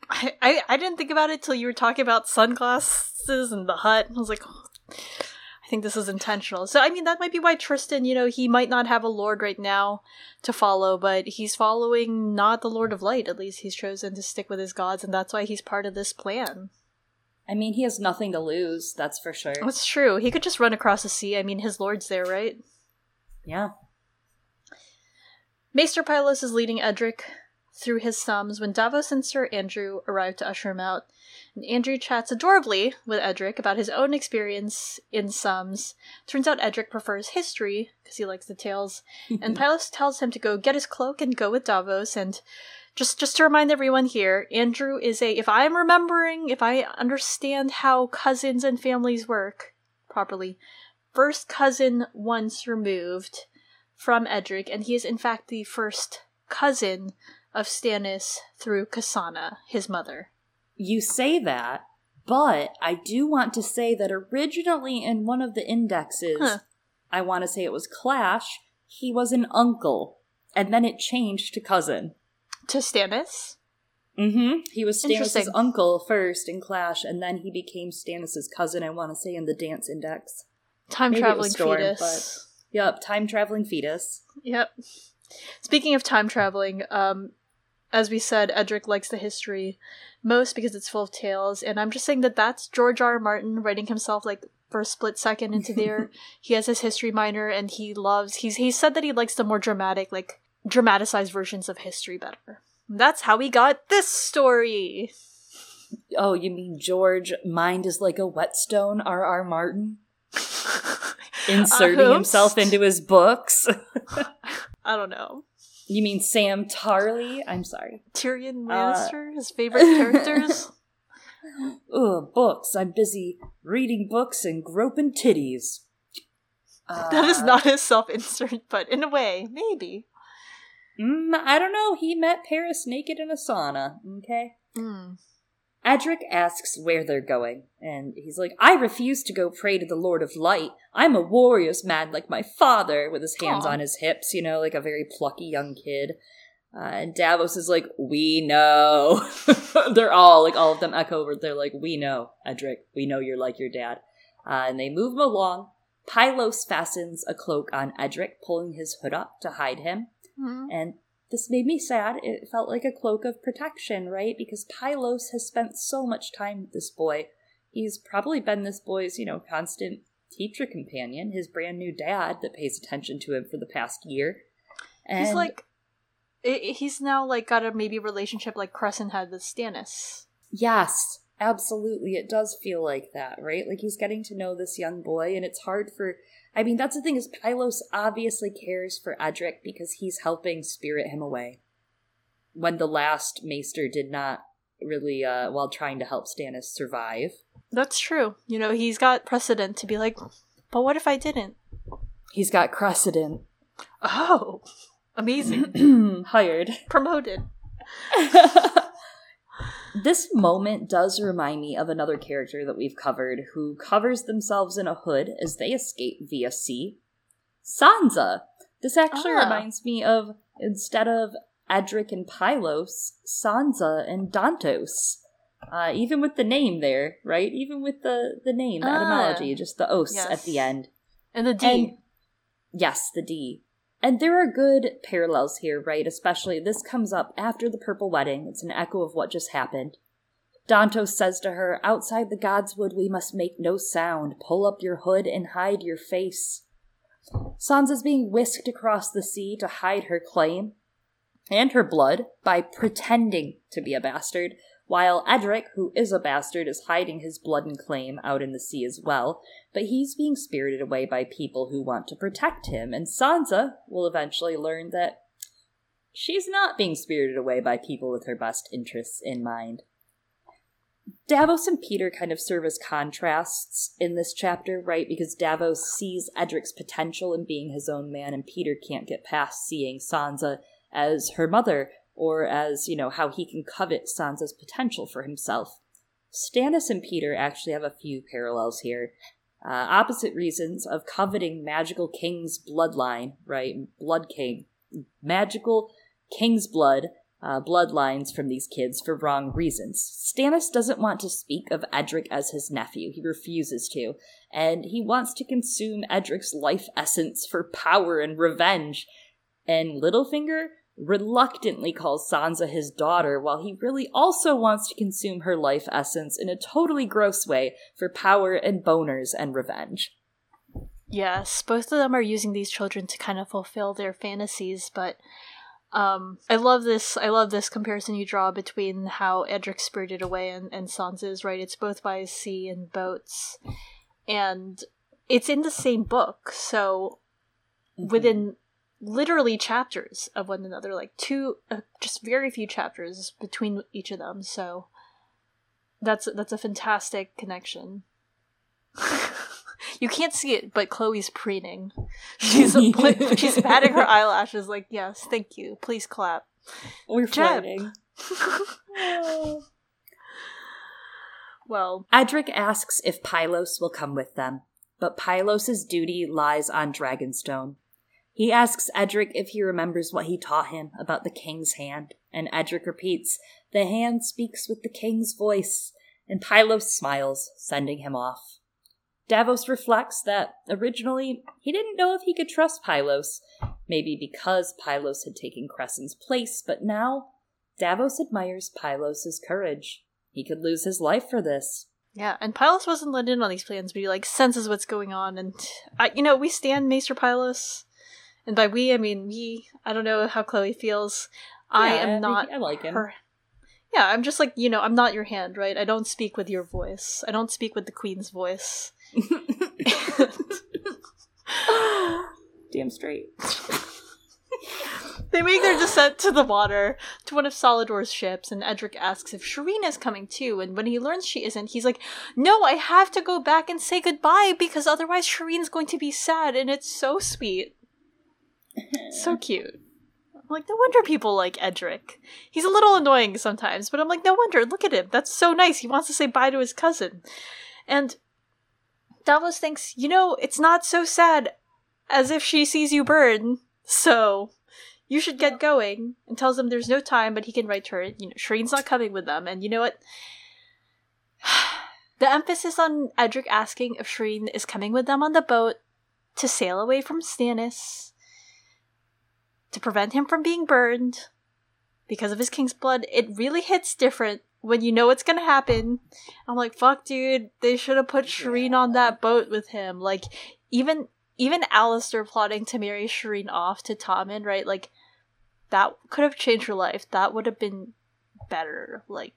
I, I, I didn't think about it till you were talking about sunglasses and the hut. I was like, oh, I think this is intentional. So, I mean, that might be why Triston, you know, he might not have a lord right now to follow, but he's following not the Lord of Light. At least he's chosen to stick with his gods, and that's why he's part of this plan. I mean, he has nothing to lose, that's for sure. That's true. He could just run across the sea. I mean, his lord's there, right? Yeah. Maester Pylos is leading Edric through his sums when Davos and Sir Andrew arrive to usher him out. And Andrew chats adorably with Edric about his own experience in sums. Turns out Edric prefers history because he likes the tales. and Pylos tells him to go get his cloak and go with Davos. And just just to remind everyone here, Andrew is a if I'm remembering, if I understand how cousins and families work properly, first cousin once removed from Edric, and he is in fact the first cousin of Stannis through Cassana, his mother. You say that, but I do want to say that originally in one of the indexes, Huh. I want to say it was Clash, he was an uncle. And then it changed to cousin. To Stannis? Mm-hmm. He was Stannis' uncle first in Clash, and then he became Stannis' cousin, I want to say, in the dance index. Time Maybe traveling Storm, fetus. Yep. time traveling fetus. Yep. Speaking of time traveling, um, as we said, Edric likes the history most because it's full of tales, and I'm just saying that that's George R. R. Martin writing himself like for a split second into there. he has his history minor, and he loves. He's he said that he likes the more dramatic, like dramatized versions of history better. That's how we got this story. Oh, you mean George, mind is like a whetstone, R.R. Martin? Inserting Uh, himself into his books? I don't know. You mean Sam Tarley? I'm sorry. Tyrion Uh, Lannister, his favorite characters. Ugh, books. I'm busy reading books and groping titties. that is Uh, not his self-insert, but in a way, maybe. Mm, I don't know. He met Paris naked in a sauna. Okay. Hmm. Edric asks where they're going, and he's like, I refuse to go pray to the Lord of Light. I'm a warrior's man like my father, with his hands Aw. on his hips, you know, like a very plucky young kid. Uh, and Davos is like, We know. they're all, like, all of them echo over. They're like, We know, Edric. We know you're like your dad. Uh, and they move him along. Pylos fastens a cloak on Edric, pulling his hood up to hide him. Mhm. And this made me sad. It felt like a cloak of protection, right? Because Pylos has spent so much time with this boy. He's probably been this boy's, you know, constant teacher companion, his brand new dad that pays attention to him for the past year. And He's like, he's now like got a maybe relationship like Cressen had with Stannis. Yes, absolutely. It does feel like that, right? Like he's getting to know this young boy, and it's hard for. I mean, that's the thing is, Pylos obviously cares for Edric because he's helping spirit him away. When the last Maester did not really, uh, while trying to help Stannis survive, That's true. You know, he's got precedent to be like, but what if I didn't? he's got precedent. Oh, amazing. Hired. Promoted. this moment does remind me of another character that we've covered who covers themselves in a hood as they escape via sea. Sansa. This actually Ah. reminds me of instead of Edric and Pylos, Sansa and Dontos. Uh, even with the name there, right? Even with the the name, the Ah. etymology, just the os at the end. And the D. And yes, the D. And there are good parallels here, right? Especially this comes up after the Purple Wedding. It's an echo of what just happened. Dontos says to her, Outside the Godswood we must make no sound. Pull up your hood and hide your face. Sansa's being whisked across the sea to hide her claim and her blood by pretending to be a bastard, while Edric, who is a bastard, is hiding his blood and claim out in the sea as well but he's being spirited away by people who want to protect him, and Sansa will eventually learn that she's not being spirited away by people with her best interests in mind. Davos and Petyr kind of serve as contrasts in this chapter, right? Because Davos sees Edric's potential in being his own man, and Petyr can't get past seeing Sansa as her mother, or as, you know, how he can covet Sansa's potential for himself. Stannis and Petyr actually have a few parallels here uh, opposite reasons of coveting magical king's bloodline, right? Blood king, magical king's blood, uh, bloodlines from these kids for wrong reasons. Stannis doesn't want to speak of Edric as his nephew. He refuses to. And he wants to consume Edric's life essence for power and revenge. And Littlefinger reluctantly calls Sansa his daughter, while he really also wants to consume her life essence in a totally gross way for power and boners and revenge. Yes, both of them are using these children to kind of fulfill their fantasies, but um I love this I love this comparison you draw between how Edric's spirited away and, and Sansa's, right? It's both by sea and boats. And it's in the same book, so within literally chapters of one another, like two uh, just very few chapters between each of them, so that's that's a fantastic connection. you can't see it, but Chloe's preening. She's she's patting her eyelashes, like, "Yes, thank you. Please clap." We're Jeb. flirting. Well, Edric asks if Pylos will come with them, but Pylos' duty lies on Dragonstone. He asks Edric if he remembers what he taught him about the king's hand, and Edric repeats, The hand speaks with the king's voice, and Pylos smiles, sending him off. Davos reflects that originally he didn't know if he could trust Pylos, maybe because Pylos had taken Cressen's place, but now Davos admires Pylos' courage. He could lose his life for this. yeah, and Pylos wasn't let in on these plans, but he like senses what's going on, and I, you know, we stand Maester Pylos, and by we I mean me. I don't know how Chloe feels. I am not I like him. her. Yeah, I'm just like you know, I'm not your hand, right? I don't speak with your voice. I don't speak with the queen's voice. Damn straight. They make their descent to the water to one of Salladhor's ships, and Edric asks if Shireen is coming too. And when he learns she isn't, he's like, "No, I have to go back and say goodbye because otherwise Shireen's going to be sad." And it's so sweet, so cute. I'm like, no wonder people like Edric. He's a little annoying sometimes, but I'm like, no wonder. Look at him. That's so nice. He wants to say bye to his cousin, and Davos thinks, you know, it's not so sad as if she sees you burn. So you should get going and tells him there's no time but he can write to her you know Shireen's not coming with them and you know what the emphasis on Edric asking if Shireen is coming with them on the boat to sail away from Stannis to prevent him from being burned because of his king's blood. It really hits different when you know what's gonna happen. I'm like, fuck, dude, they should have put Shireen on that boat with him. Like, even even Alester plotting to marry Shireen off to Tommen, right? Like, that could have changed her life. That would have been better. Like,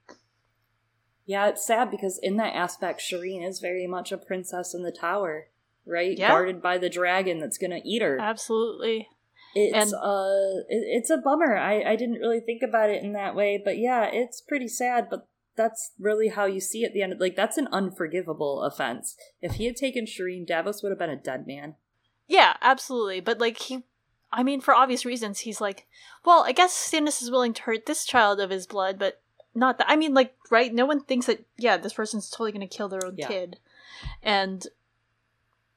yeah, it's sad because in that aspect, Shireen is very much a princess in the tower, right? Yeah. Guarded by the dragon that's gonna eat her. absolutely. It's And- uh, it, it's a bummer. I I didn't really think about it in that way, but yeah, it's pretty sad. But that's really how you see it. At the end, of, like that's an unforgivable offense. If he had taken Shireen, Davos would have been a dead man. Yeah, absolutely. But like he I mean, for obvious reasons, he's like, well, I guess Stannis is willing to hurt this child of his blood, but not that. I mean, like, right? No one thinks that, yeah, this person's totally going to kill their own Yeah. kid. And,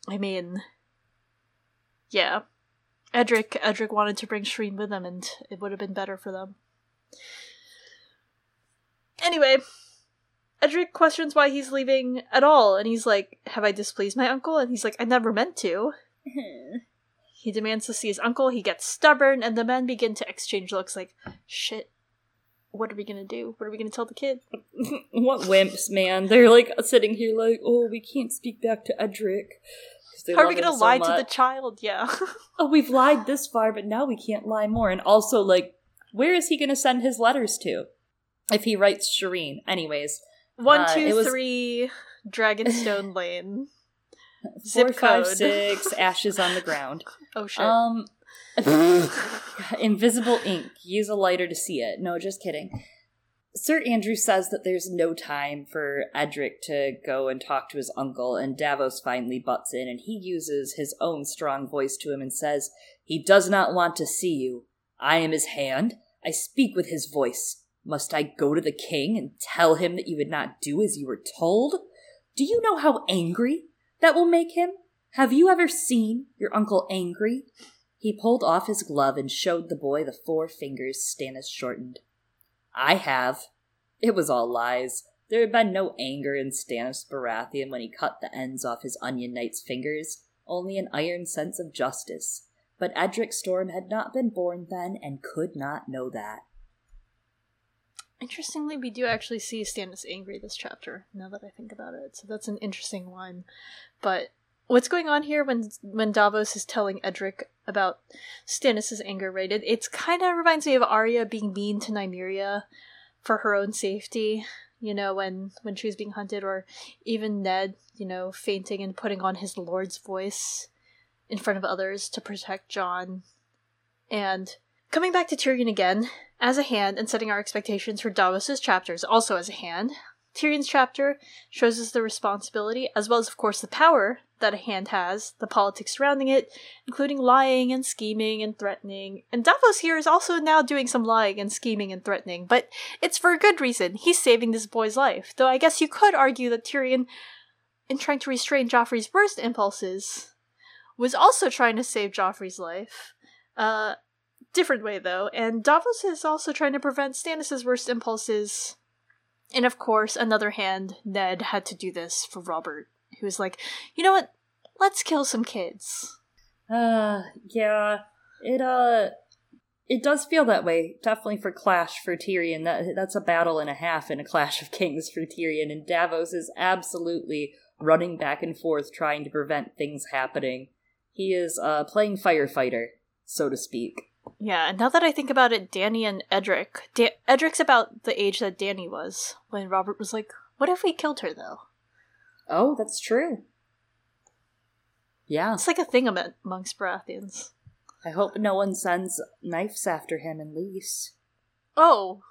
I mean, yeah. Edric, Edric wanted to bring Shireen with him, and it would have been better for them. Anyway, Edric questions why he's leaving at all, and he's like, Have I displeased my uncle? And he's like, I never meant to. He demands to see his uncle, he gets stubborn, and the men begin to exchange looks like, shit, what are we gonna do? What are we gonna tell the kid? what wimps, man! They're like sitting here, like, oh, we can't speak back to Edric. 'Cause they How are we gonna so lie to the child? Yeah. oh, we've lied this far, but now we can't lie more. And also, like, where is he going to send his letters to? If he writes Shireen. Anyways, One, Uh, two, it was- three, Dragonstone Lane. four, Zip five, code. six, ashes on the ground. Oh shit. Um, invisible ink. Use a lighter to see it. No, just kidding. Sir Andrew says that there's no time for Edric to go and talk to his uncle, and Davos finally butts in, and he uses his own strong voice to him and says, He does not want to see you. I am his hand. I speak with his voice. Must I go to the king and tell him that you would not do as you were told? Do you know how angry that will make him? Have you ever seen your uncle angry? He pulled off his glove and showed the boy the four fingers Stannis shortened. I have. It was all lies. There had been no anger in Stannis Baratheon when he cut the ends off his Onion Knight's fingers, only an iron sense of justice. But Edric Storm had not been born then and could not know that. Interestingly, we do actually see Stannis angry this chapter, now that I think about it. So that's an interesting one. But what's going on here when when Davos is telling Edric about Stannis' anger? It it's kind of reminds me of Arya being mean to Nymeria for her own safety, you know, when when she was being hunted, or even Ned, you know, fainting and putting on his lord's voice in front of others to protect Jon. And coming back to Tyrion again, as a hand and setting our expectations for Davos's chapters also as a hand. Tyrion's chapter shows us the responsibility, as well as, of course, the power that a hand has, the politics surrounding it, including lying and scheming and threatening. And Davos here is also now doing some lying and scheming and threatening, but it's for a good reason. He's saving this boy's life. Though I guess you could argue that Tyrion, in trying to restrain Joffrey's worst impulses, was also trying to save Joffrey's life. Uh, different way though, and Davos is also trying to prevent Stannis' worst impulses. And of course, another hand, Ned had to do this for Robert, who was like, you know what? Let's kill some kids. Uh, yeah. It, uh, it does feel that way. Definitely for Clash for Tyrion. That That's a battle and a half in a Clash of Kings for Tyrion, and Davos is absolutely running back and forth trying to prevent things happening. He is, uh, playing firefighter, so to speak. Yeah, and now that I think about it, Dany and Edric. Da- Edric's about the age that Dany was when Robert was like, "What if we killed her, though?" Oh, that's true. Yeah. It's like a thing am- amongst Baratheons. I hope no one sends knives after him in Lys. Oh,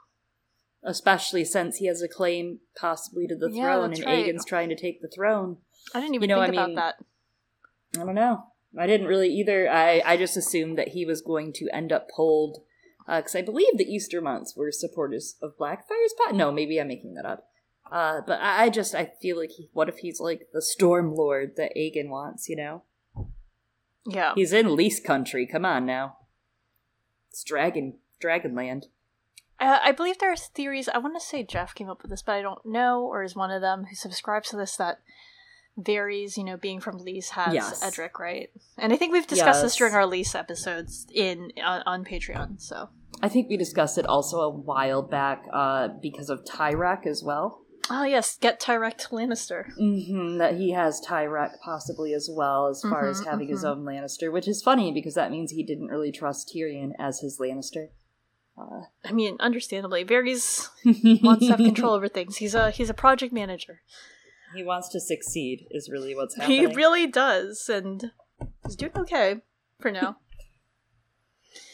Especially since he has a claim possibly to the Yeah, throne and right. Aegon's trying to take the throne. I didn't even You know, think I about mean- that. I don't know. I didn't really either. I, I just assumed that he was going to end up pulled because I believe the Estermonts were supporters of Blackfyre's pot. No, maybe I'm making that up. Uh, but I, I just I feel like he, what if he's like the Storm Lord that Aegon wants? You know, Yeah. he's in Lys Country. Come on now, it's Dragon Dragonland. Uh, I believe there are theories. I want to say Jeff came up with this, but I don't know, or is one of them who subscribes to this that Varys, you know, being from Lys has Yes. Edric, right? And I think we've discussed this during our Lys episodes in on, on Patreon. So, I think we discussed it also a while back uh, because of Tyrek as well. oh yes, get Tyrek to Lannister. hmm that he has Tyrek possibly as well, as far as Mhm, having his mhm. own Lannister, which is funny because that means he didn't really trust Tyrion as his Lannister. Uh, I mean, understandably, Varys wants to have control over things. He's a he's a project manager. He wants to succeed, is really what's happening. He really does, and he's doing okay for now.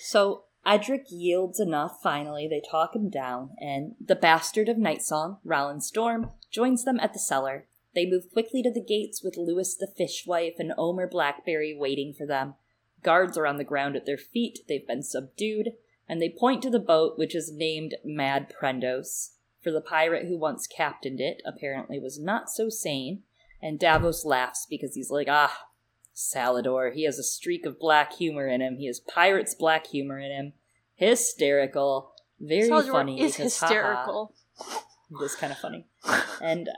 So Edric yields enough, finally, they talk him down, and the bastard of Nightsong, Rolland Storm, joins them at the cellar. They move quickly to the gates with Lewys the fishwife and Omer Blackberry waiting for them. Guards are on the ground at their feet, they've been subdued, and they point to the boat, which is named Mad Prendos. For the pirate who once captained it apparently was not so sane, and Davos laughs because he's like, ah, Salladhor, he has a streak of black humor in him. He has pirate's black humor in him. Hysterical. Very Salladhor funny. is because, hysterical. it is kind of funny. And,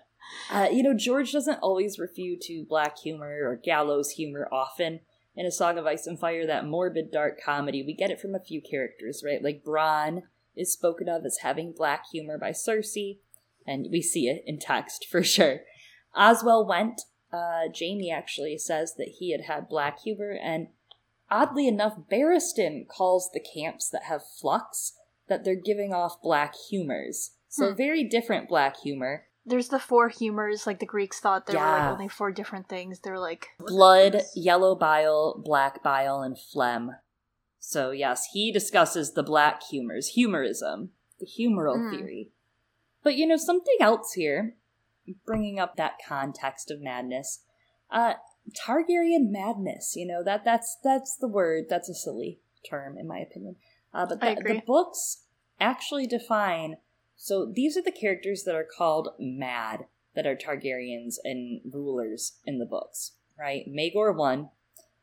uh, you know, George doesn't always refer to black humor or gallows humor often. In A Song of Ice and Fire, that morbid, dark comedy, we get it from a few characters, right? Like Bronn is spoken of as having black humor by Cersei, and we see it in text for sure. Oswell went. Uh, Jaime actually says that he had had black humor, and oddly enough, Barristan calls the camps that have flux that they're giving off black humors. So Hmm. very different black humor. There's the four humors, like the Greeks thought there were like only four different things. They're like blood, yellow bile, black bile, and phlegm. So, yes, he discusses the black humors, humorism, the humoral Mm. theory. But, you know, something else here, bringing up that context of madness, uh, Targaryen madness, you know, that that's that's the word, that's a silly term, in my opinion. Uh, but the, the books actually define, so these are the characters that are called mad, that are Targaryens and rulers in the books, right? Maegor 1,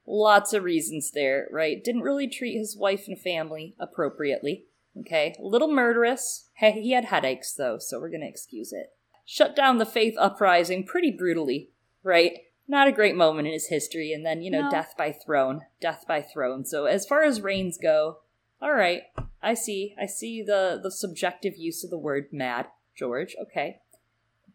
lots of reasons there, right? Didn't really treat his wife and family appropriately, okay? A little murderous. Hey, he had headaches, though, so we're gonna excuse it. Shut down the Faith Uprising pretty brutally, right? Not a great moment in his history, and then, you know, No. death by throne. Death by throne. So, as far as reigns go, alright, I see. I see the, the subjective use of the word mad, George, okay.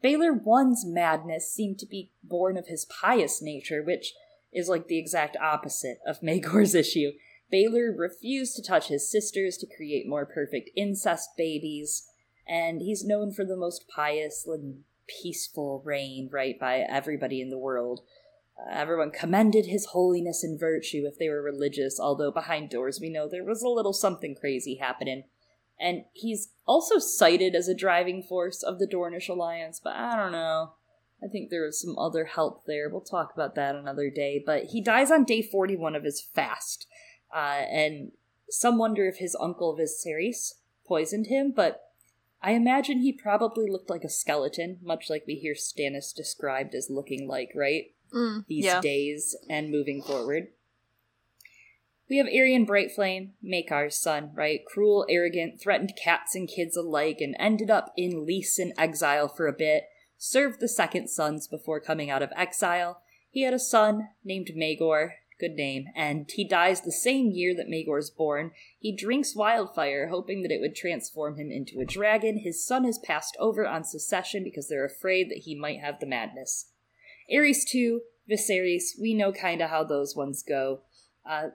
Baelor One's madness seemed to be born of his pious nature, which is like the exact opposite of Maegor's issue. Baelor refused to touch his sisters to create more perfect incest babies, and he's known for the most pious and peaceful reign, right, by everybody in the world. Uh, everyone commended his holiness and virtue if they were religious, although behind doors we know there was a little something crazy happening. And he's also cited as a driving force of the Dornish alliance, but I don't know. I think there was some other help there. We'll talk about that another day. But he dies on day 41 of his fast. Uh, and some wonder if his uncle Viserys poisoned him, but I imagine he probably looked like a skeleton, much like we hear Stannis described as looking like, right? mm, these yeah. days and moving forward. We have Aerion Brightflame, Maekar's son, right? Cruel, arrogant, threatened cats and kids alike, and ended up in Lys and exile for a bit. Served the second sons before coming out of exile. He had a son named Maegor, good name, and he dies the same year that Maegor's born. He drinks wildfire, hoping that it would transform him into a dragon. His son is passed over on secession because they're afraid that he might have the madness. Aerys 2, Viserys, we know kind of how those ones go. Uh,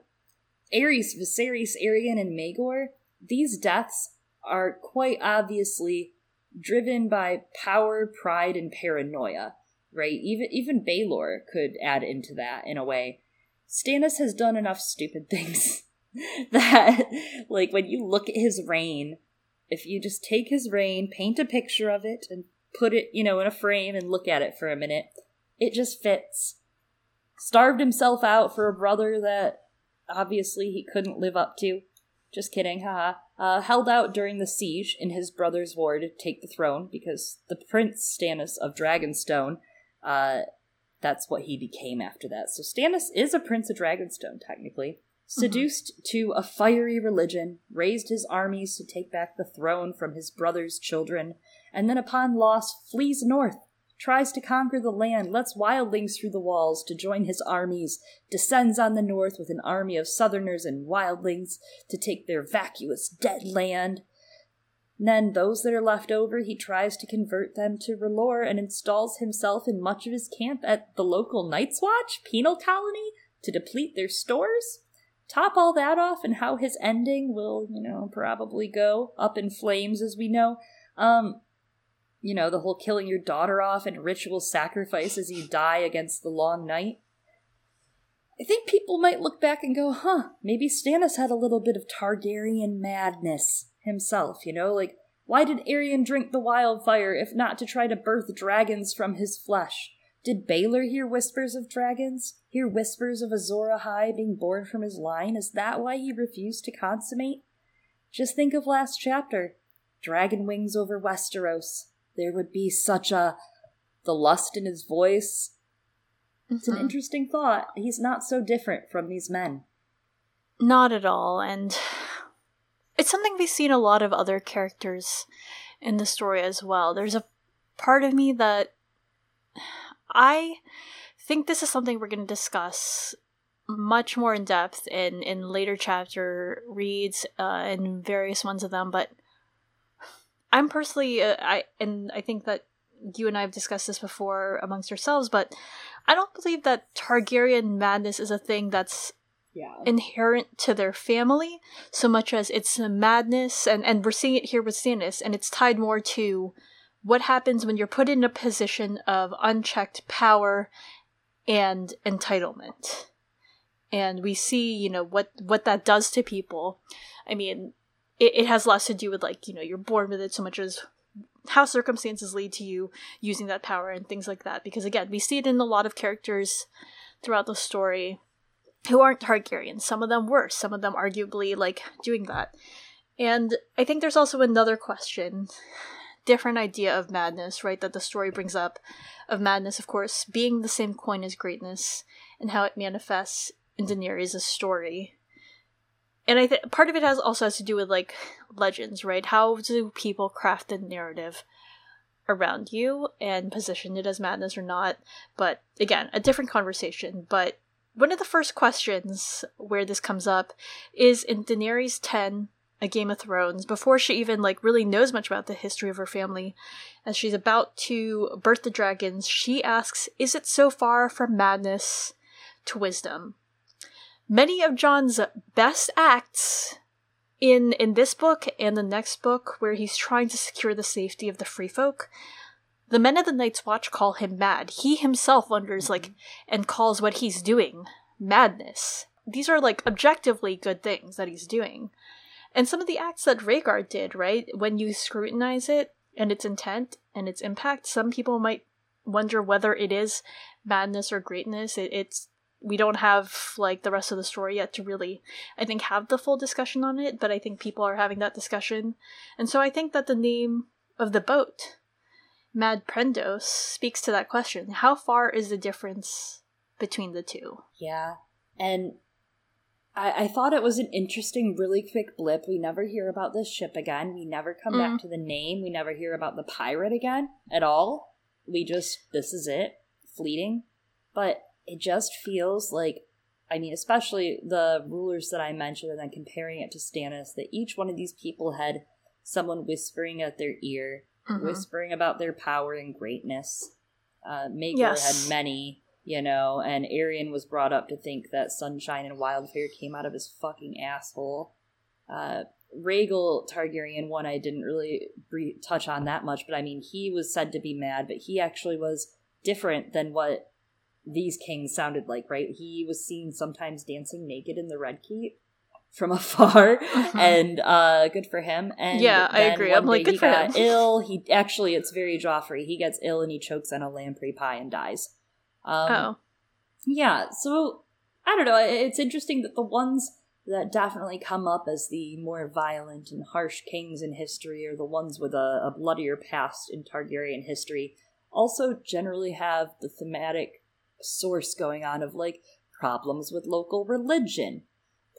Aerys, Viserys, Aerion, and Maegor, these deaths are quite obviously driven by power, pride, and paranoia, right? Even even Baelor could add into that in a way. Stannis has done enough stupid things that, like, when you look at his reign, if you just take his reign, paint a picture of it, and put it, you know, in a frame and look at it for a minute, it just fits. Starved himself out for a brother that obviously he couldn't live up to. Just kidding, haha. Uh, held out during the siege in his brother's war to take the throne because the Prince Stannis of Dragonstone, uh, that's what he became after that. So Stannis is a Prince of Dragonstone, technically. Seduced to a fiery religion, raised his armies to take back the throne from his brother's children, and then upon loss flees north, tries to conquer the land, lets wildlings through the walls to join his armies, descends on the north with an army of southerners and wildlings to take their vacuous dead land. And then those that are left over, he tries to convert them to R'hllor and installs himself in much of his camp at the local Night's Watch penal colony to deplete their stores. Top all that off, and how his ending will, you know, probably go up in flames, as we know. Um, you know, the whole killing your daughter off and ritual sacrifice as you die against the long night. I think people might look back and go, huh, maybe Stannis had a little bit of Targaryen madness himself, you know? Like, why did Aerion drink the wildfire if not to try to birth dragons from his flesh? Did Baelor hear whispers of dragons? Hear whispers of Azor Ahai being born from his line? Is that why he refused to consummate? Just think of last chapter. Dragon wings over Westeros there would be such a the lust in his voice. It's an mm-hmm. interesting thought. He's not so different from these men. Not at all, and it's something we've seen a lot of other characters in the story as well. There's a part of me that I think this is something we're going to discuss much more in depth in in later chapter reads uh, and various ones of them, but I'm personally, uh, I and I think that you and I have discussed this before amongst ourselves, but I don't believe that Targaryen madness is a thing that's yeah. inherent to their family so much as it's a madness, and and we're seeing it here with Stannis, and it's tied more to what happens when you're put in a position of unchecked power and entitlement and we see you know what what that does to people i mean it, it has less to do with like you know you're born with it so much as how circumstances lead to you using that power and things like that because again we see it in a lot of characters throughout the story who aren't Targaryen. Some of them were, some of them arguably like doing that. And I think there's also another question, different idea of madness, right, that the story brings up of madness, of course, being the same coin as greatness and how it manifests in Daenerys' story and I think part of it has also has to do with like legends, right? How do people craft the narrative around you and position it as madness or not? But again, a different conversation. But one of the first questions where this comes up is in Daenerys 10, A Game of Thrones, before she even like really knows much about the history of her family, as she's about to birth the dragons, she asks, Is it so far from madness to wisdom? Many of Jon's best acts in in this book and the next book where he's trying to secure the safety of the free folk the men of the night's watch call him mad. He himself wonders like mm-hmm. and calls what he's doing madness. These are like objectively good things that he's doing. And some of the acts that Rhaegar did right when you scrutinize it and its intent and its impact some people might wonder whether it is madness or greatness. It, it's we don't have like the rest of the story yet to really i think have the full discussion on it but i think people are having that discussion and so i think that the name of the boat mad prendos speaks to that question how far is the difference between the two yeah and I, I thought it was an interesting, really quick blip. We never hear about this ship again. We never come mm. back to the name. We never hear about the pirate again at all. We just, this is it, fleeting. But it just feels like I mean, especially the rulers that I mentioned, and then comparing it to Stannis, that each one of these people had someone whispering at their ear, mm-hmm. whispering about their power and greatness. Uh, Maegor yes. had many, you know, and Aerion was brought up to think that Sunshine and Wildfire came out of his fucking asshole. Uh, Rhaegel Targaryen, one I didn't really re- touch on that much, but I mean, he was said to be mad, but he actually was different than what these kings sounded like, right? He was seen sometimes dancing naked in the Red Keep from afar, uh-huh. and uh, good for him. And yeah, I agree. I'm like, good he for got him. ill. He actually, it's very Joffrey. He gets ill and he chokes on a lamprey pie and dies. Um, oh, yeah. So I don't know. It's interesting that the ones that definitely come up as the more violent and harsh kings in history are the ones with a, a bloodier past in Targaryen history. Also, generally have the thematic source going on of like problems with local religion,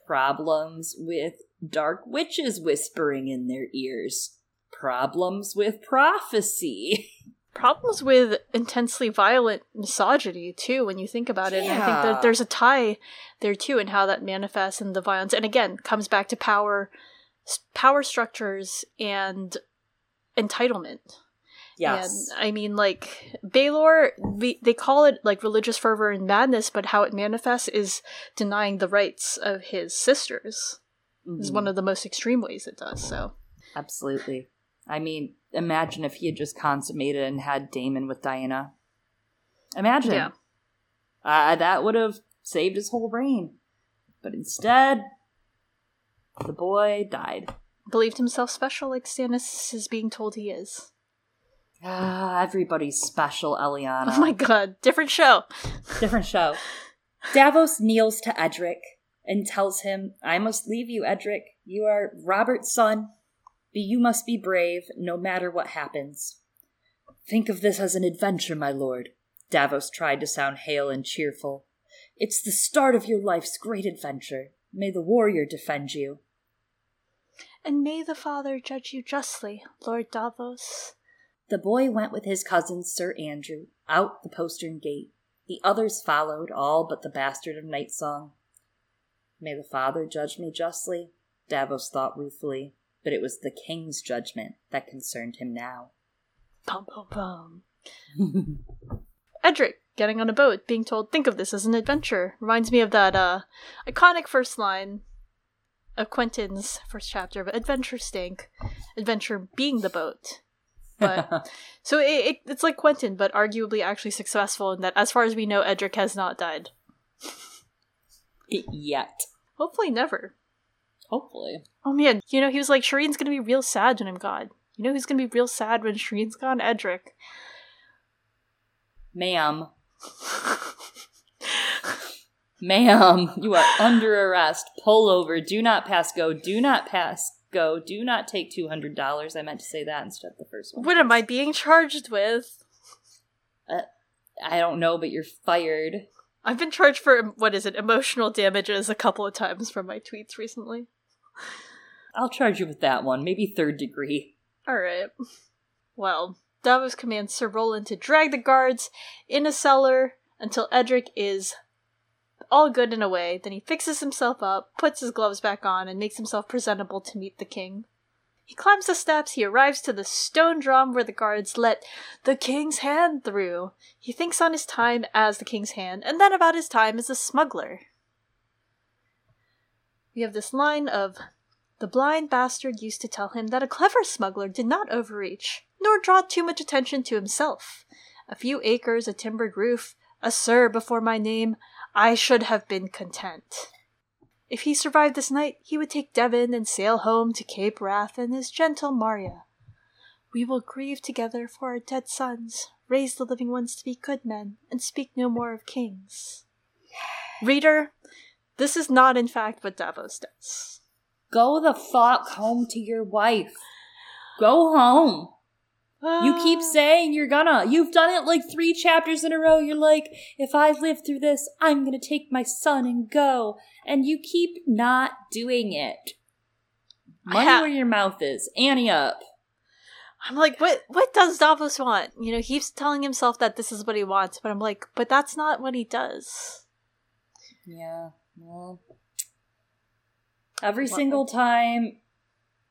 problems with dark witches whispering in their ears, problems with prophecy. problems with intensely violent misogyny too when you think about it. And I think that there's a tie there too in how that manifests in the violence. And again, comes back to power, power structures and entitlement. Yes. And I mean, like Baelor, they call it like religious fervor and madness, but how it manifests is denying the rights of his sisters. Is Mhm. one of the most extreme ways it does. So Absolutely. I mean, imagine if he had just consummated and had Damon with Diana. Imagine. Yeah. Uh, that would have saved his whole reign. But instead, the boy died. believed himself special, like Stannis is being told he is. Ah, everybody's special, Eliana. Oh my god, different show. Different show. Davos kneels to Edric and tells him, I must leave you, Edric. You are Robert's son. But you must be brave, no matter what happens. Think of this as an adventure, my lord. Davos tried to sound hale and cheerful. It's the start of your life's great adventure. May the warrior defend you. And may the Father judge you justly, Lord Davos. The boy went with his cousin Sir Andrew out the postern gate. The others followed, all but the bastard of Night Song. May the father judge me justly, Davos thought ruefully, but it was the king's judgment that concerned him now. Pum pum pum. Edric getting on a boat, being told, think of this as an adventure. Reminds me of that uh iconic first line of Quentyn's first chapter of Adventure Stink. Adventure being the boat. But so it, it, it's like Quentyn, but arguably actually successful in that, as far as we know, Edric has not died. Yet. Hopefully, never. Hopefully. Oh man, you know, he was like, Shireen's gonna be real sad when I'm gone. You know who's gonna be real sad when Shireen's gone? Edric. Ma'am. Ma'am, you are under arrest. Pull over. Do not pass go. Do not pass go. Do not take $200. I meant to say that instead of the first one. What am I being charged with? Uh, I don't know, but you're fired. I've been charged for, what is it, emotional damages a couple of times from my tweets recently. I'll charge you with that one. Maybe third degree. Alright. Well, Davos commands Sir Rolland to drag the guards in a cellar until Edric is all good in a way. Then he fixes himself up, puts his gloves back on, and makes himself presentable to meet the king. He climbs the steps, he arrives to the stone drum where the guards let the king's hand through. He thinks on his time as the king's hand, and then about his time as a smuggler. We have this line of The blind bastard used to tell him that a clever smuggler did not overreach, nor draw too much attention to himself. A few acres, a timbered roof, a sir before my name, I should have been content. If he survived this night, he would take Devan and sail home to Cape Wrath and his gentle Marya. We will grieve together for our dead sons, raise the living ones to be good men, and speak no more of kings. Reader, this is not in fact what Davos does. Go the fuck home to your wife. Go home. You keep Ah. saying you're gonna. You've done it like three chapters in a row. You're like, if I live through this, I'm gonna take my son and go. And you keep not doing it. Money ha- where your mouth is. Annie up. I'm like, what what does Davos want? You know, he's telling himself that this is what he wants, but I'm like, but that's not what he does. Yeah, well. Every What- single time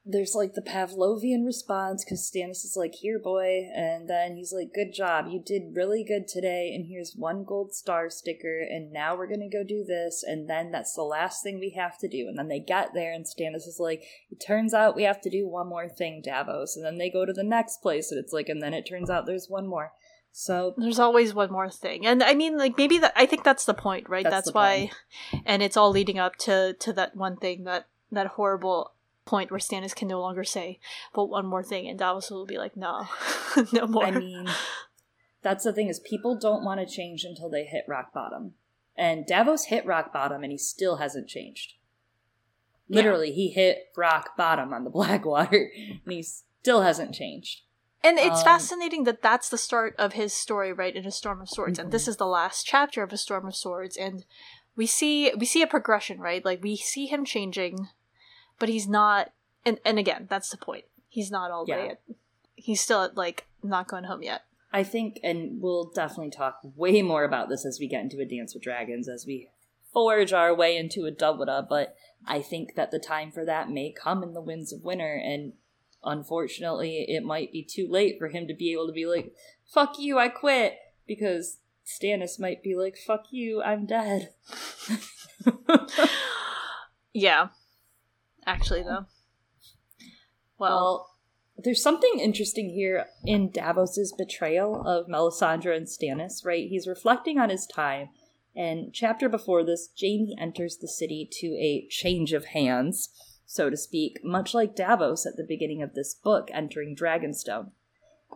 there's like the Pavlovian response because Stannis is like, here, boy. And then he's like, good job. You did really good today. And here's one gold star sticker. And now we're going to go do this. And then that's the last thing we have to do. And then they get there, and Stannis is like, it turns out we have to do one more thing, Davos. And then they go to the next place. And it's like, and then it turns out there's one more. So There's always one more thing. And I mean like maybe that I think that's the point, right? That's That's, why and it's all leading up to to that one thing that that horrible point where Stannis can no longer say, but one more thing and Davos will be like, No. no more. I mean, that's the thing is people don't want to change until they hit rock bottom. And Davos hit rock bottom and he still hasn't changed. Yeah. Literally, he hit rock bottom on the Blackwater and he still hasn't changed. And it's Um, fascinating that that's the start of his story, right? In a Storm of Swords, and this Mhm. is the last chapter of a Storm of Swords, and we see we see a progression, right? Like we see him changing, but he's not. And and again, that's the point. He's not all. Yeah. At, he's still at like not going home yet. I think, and we'll definitely talk way more about this as we get into a Dance with Dragons, as we forge our way into a Dubwada, but I think that the time for that may come in the Winds of Winter, and unfortunately, it might be too late for him to be able to be like, fuck you, I quit, because Stannis might be like, fuck you, I'm dead. yeah. Actually, though. Well, well, there's something interesting here in Davos's betrayal of Melisandre and Stannis, right? He's reflecting on his time and chapter before this, Jaime enters the city to a change of hands, so to speak, much like Davos at the beginning of this book entering Dragonstone.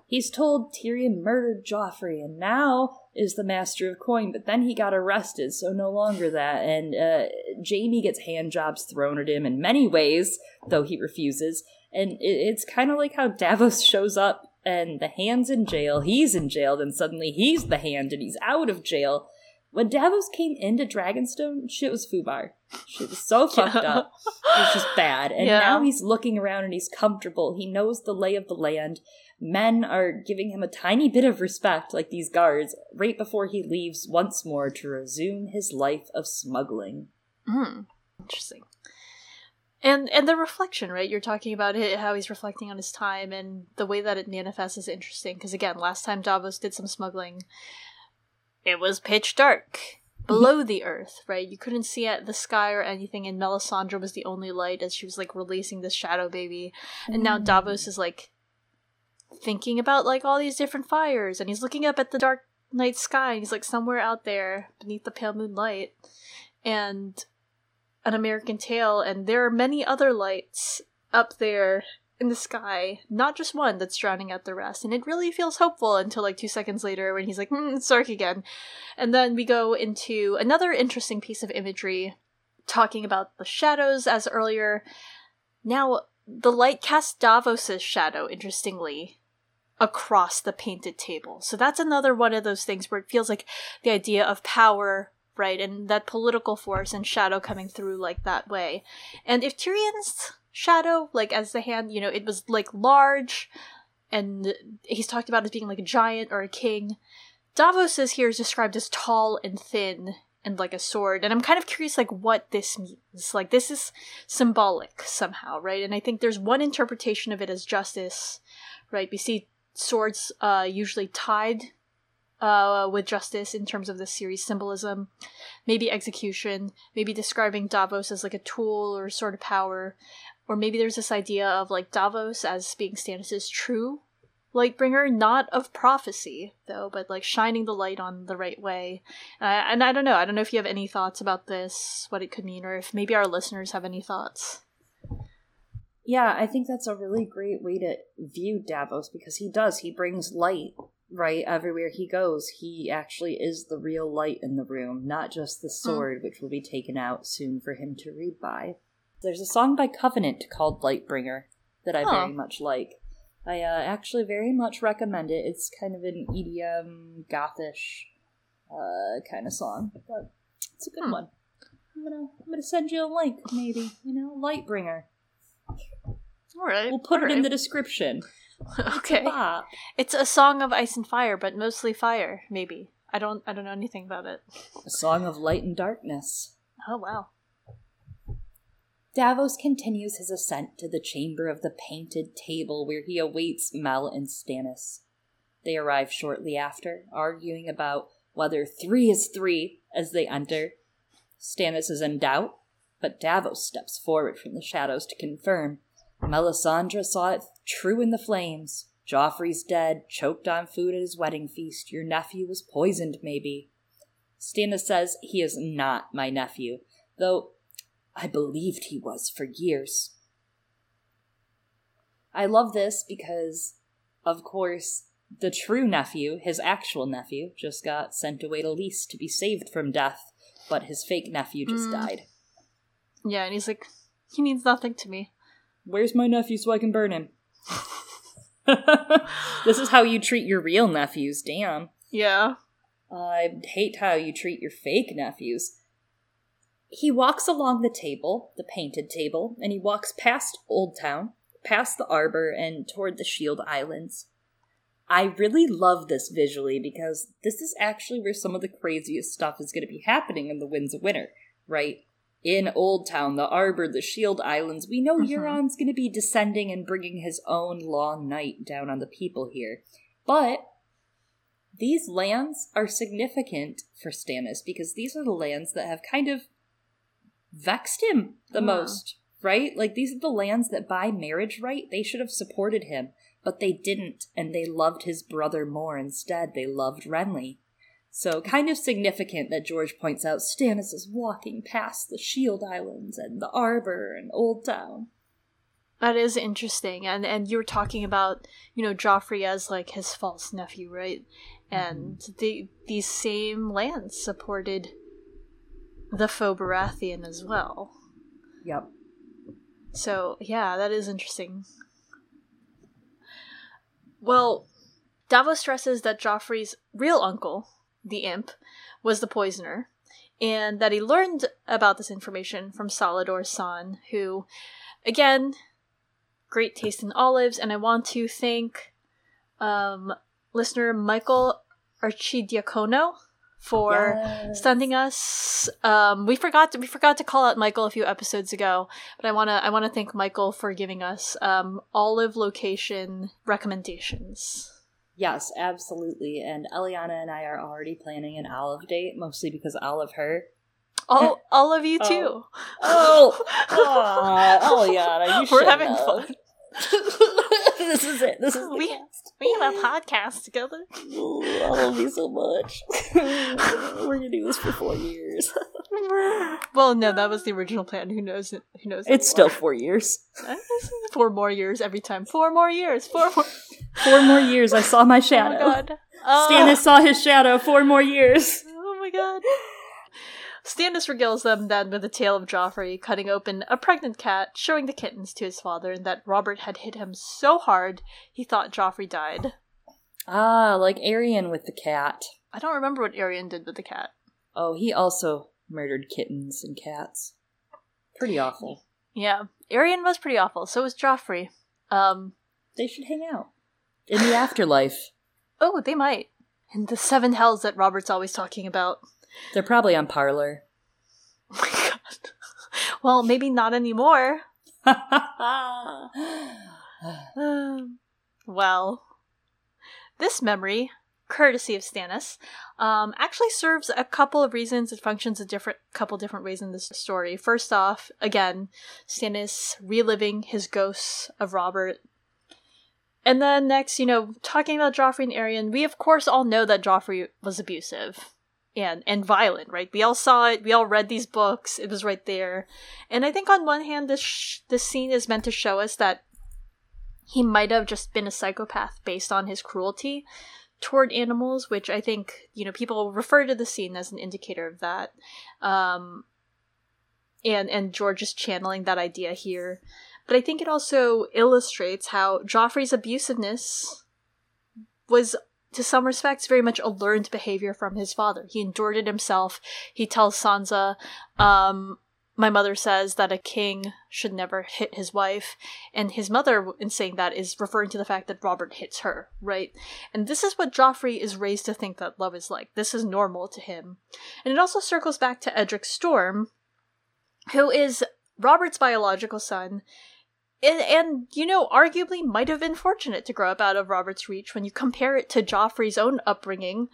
He's told Tyrion murdered Joffrey and now is the master of coin, but then he got arrested, so no longer that. And uh, Jaime gets hand jobs thrown at him in many ways, though he refuses. And it, it's kind of like how Davos shows up and the hand's in jail, he's in jail, then suddenly he's the hand and he's out of jail when Davos came into Dragonstone, shit was foobar. Shit was so fucked yeah. up. It was just bad. And yeah. now he's looking around and he's comfortable. He knows the lay of the land. Men are giving him a tiny bit of respect, like these guards, right before he leaves once more to resume his life of smuggling. Hmm. Interesting. And and the reflection, right? You're talking about it, how he's reflecting on his time, and the way that it manifests is interesting. Because again, last time Davos did some smuggling, it was pitch dark below the earth, right? You couldn't see at the sky or anything, and Melisandre was the only light as she was like releasing this shadow baby. And now Davos is like thinking about like all these different fires, and he's looking up at the dark night sky, and he's like somewhere out there beneath the pale moonlight, and an American Tail, and there are many other lights up there in the sky, not just one that's drowning out the rest. And it really feels hopeful until like two seconds later when he's like, mm, it's dark again. And then we go into another interesting piece of imagery talking about the shadows as earlier. Now, the light casts Davos's shadow, interestingly, across the painted table. So that's another one of those things where it feels like the idea of power, right, and that political force and shadow coming through like that way. And if Tyrion's shadow, like as the hand, you know, it was like large, and he's talked about as being like a giant or a king. Davos is here is described as tall and thin and like a sword, and I'm kind of curious like what this means. Like this is symbolic somehow, right? And I think there's one interpretation of it as justice, right? We see swords uh, usually tied uh, with justice in terms of the series symbolism. Maybe execution, maybe describing Davos as like a tool or sort of power. Or maybe there's this idea of like Davos as being Stannis's true Lightbringer, not of prophecy though, but like shining the light on the right way. Uh, and I don't know. I don't know if you have any thoughts about this, what it could mean, or if maybe our listeners have any thoughts. Yeah, I think that's a really great way to view Davos because he does. He brings light right everywhere he goes. He actually is the real light in the room, not just the hmm. sword, mm. which will be taken out soon for him to read by. There's a song by Covenant called Lightbringer that I very much like. I uh, actually very much recommend it. It's kind of an EDM gothish uh, kind of song, but it's a good hmm. one. I'm gonna I'm gonna send you a link, maybe. You know, Lightbringer. All right. We'll put it right. in the description. okay. It's, it's a song of ice and fire, but mostly fire. Maybe I don't I don't know anything about it. A song of light and darkness. Oh wow. Davos continues his ascent to the chamber of the painted table where he awaits Mel and Stannis. They arrive shortly after, arguing about whether three is three as they enter. Stannis is in doubt, but Davos steps forward from the shadows to confirm. Melisandre saw it true in the flames. Joffrey's dead, choked on food at his wedding feast. Your nephew was poisoned, maybe. Stannis says he is not my nephew, though I believed he was for years. I love this because, of course, the true nephew, his actual nephew, just got sent away to Lys to be saved from death, but his fake nephew just mm. died. Yeah, and he's like, he means nothing to me. Where's my nephew so I can burn him? this is how you treat your real nephews, damn. Yeah. I hate how you treat your fake nephews. He walks along the table, the painted table, and he walks past Old Town, past the arbor, and toward the Shield Islands. I really love this visually because this is actually where some of the craziest stuff is going to be happening in the Winds of Winter, right? In Old Town, the Arbor, the Shield Islands, we know Mhm. Euron's going to be descending and bringing his own long night down on the people here. But these lands are significant for Stannis because these are the lands that have kind of vexed him the Yeah. most, right? Like these are the lands that by marriage right they should have supported him, but they didn't, and they loved his brother more instead. They loved Renly. So kind of significant that George points out Stannis is walking past the Shield Islands and the Arbor and Old Town. That is interesting, and and you were talking about you know Joffrey as like his false nephew, right? Mm-hmm. And the these same lands supported the faux Baratheon as well. Yep. So yeah, that is interesting. Well, Davos stresses that Joffrey's real uncle, the imp, was the poisoner, and that he learned about this information from Salladhor Saan, who, again, great taste in olives, and I want to thank um, listener Michael Archidiacono for Yes. sending us um we forgot to we forgot to call out michael a few episodes ago but i want to i want to thank michael for giving us um olive location recommendations Yes, absolutely. And Eliana and I are already planning an olive date, mostly because Olive her. all all of you Oh. too Oh, oh Eliana, you we're having have. fun this is it. This is We- cast. we have a podcast together Ooh, I love you so much. We're gonna do this for four years. well no that was the original plan who knows who knows It's still four years. four more years every time four more years four more Four more years. I saw my shadow. oh my god Oh. Stannis saw his shadow. Four more years. Oh my god. Stannis regales them then with a tale of Joffrey cutting open a pregnant cat, showing the kittens to his father, and that Robert had hit him so hard he thought Joffrey died. Ah, like Aerion with the cat. I don't remember what Aerion did with the cat. Oh, he also murdered kittens and cats. Pretty awful. Yeah, Aerion was pretty awful. So was Joffrey. Um, They should hang out in the afterlife. oh, they might. In the seven hells that Robert's always talking about. They're probably on Parler. Oh my god. Well, maybe not anymore. Um, well, this memory, courtesy of Stannis, um, actually serves a couple of reasons. It functions a different couple different ways in this story. First off, again, Stannis reliving his ghosts of Robert. And then next, you know, talking about Joffrey and Aerion, we of course all know that Joffrey was abusive and and violent, right? We all saw it. We all read these books. It was right there. And I think on one hand, this sh- this scene is meant to show us that he might have just been a psychopath based on his cruelty toward animals, which I think you know people refer to the scene as an indicator of that. Um, and and George is channeling that idea here, but I think it also illustrates how Joffrey's abusiveness was to some respects very much a learned behavior from his father. He endured it himself. He tells Sansa, um, my mother says that a king should never hit his wife, and his mother, in saying that, is referring to the fact that Robert hits her, right? And this is what Joffrey is raised to think that love is like. This is normal to him. And it also circles back to Edric Storm, who is Robert's biological son, and, and you know, arguably might have been fortunate to grow up out of Robert's reach when you compare it to Joffrey's own upbringing.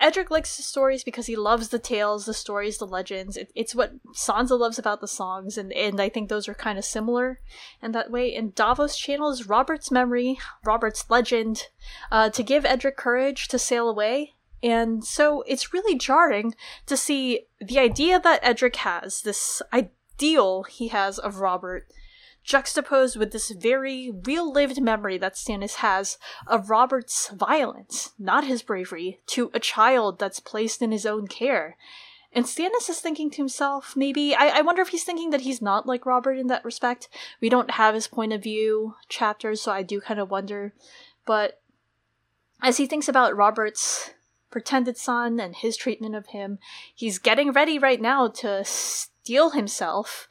Edric likes the stories because he loves the tales, the stories, the legends. It, it's what Sansa loves about the songs, and, and I think those are kind of similar in that way. And Davos channels Robert's memory, Robert's legend, uh, to give Edric courage to sail away. And so it's really jarring to see the idea that Edric has, this ideal he has of Robert, juxtaposed with this very real lived memory that Stannis has of Robert's violence, not his bravery, to a child that's placed in his own care. And Stannis is thinking to himself, maybe, I, I wonder if he's thinking that he's not like Robert in that respect. We don't have his point of view chapters, so I do kind of wonder. But as he thinks about Robert's pretended son and his treatment of him, he's getting ready right now to steel himself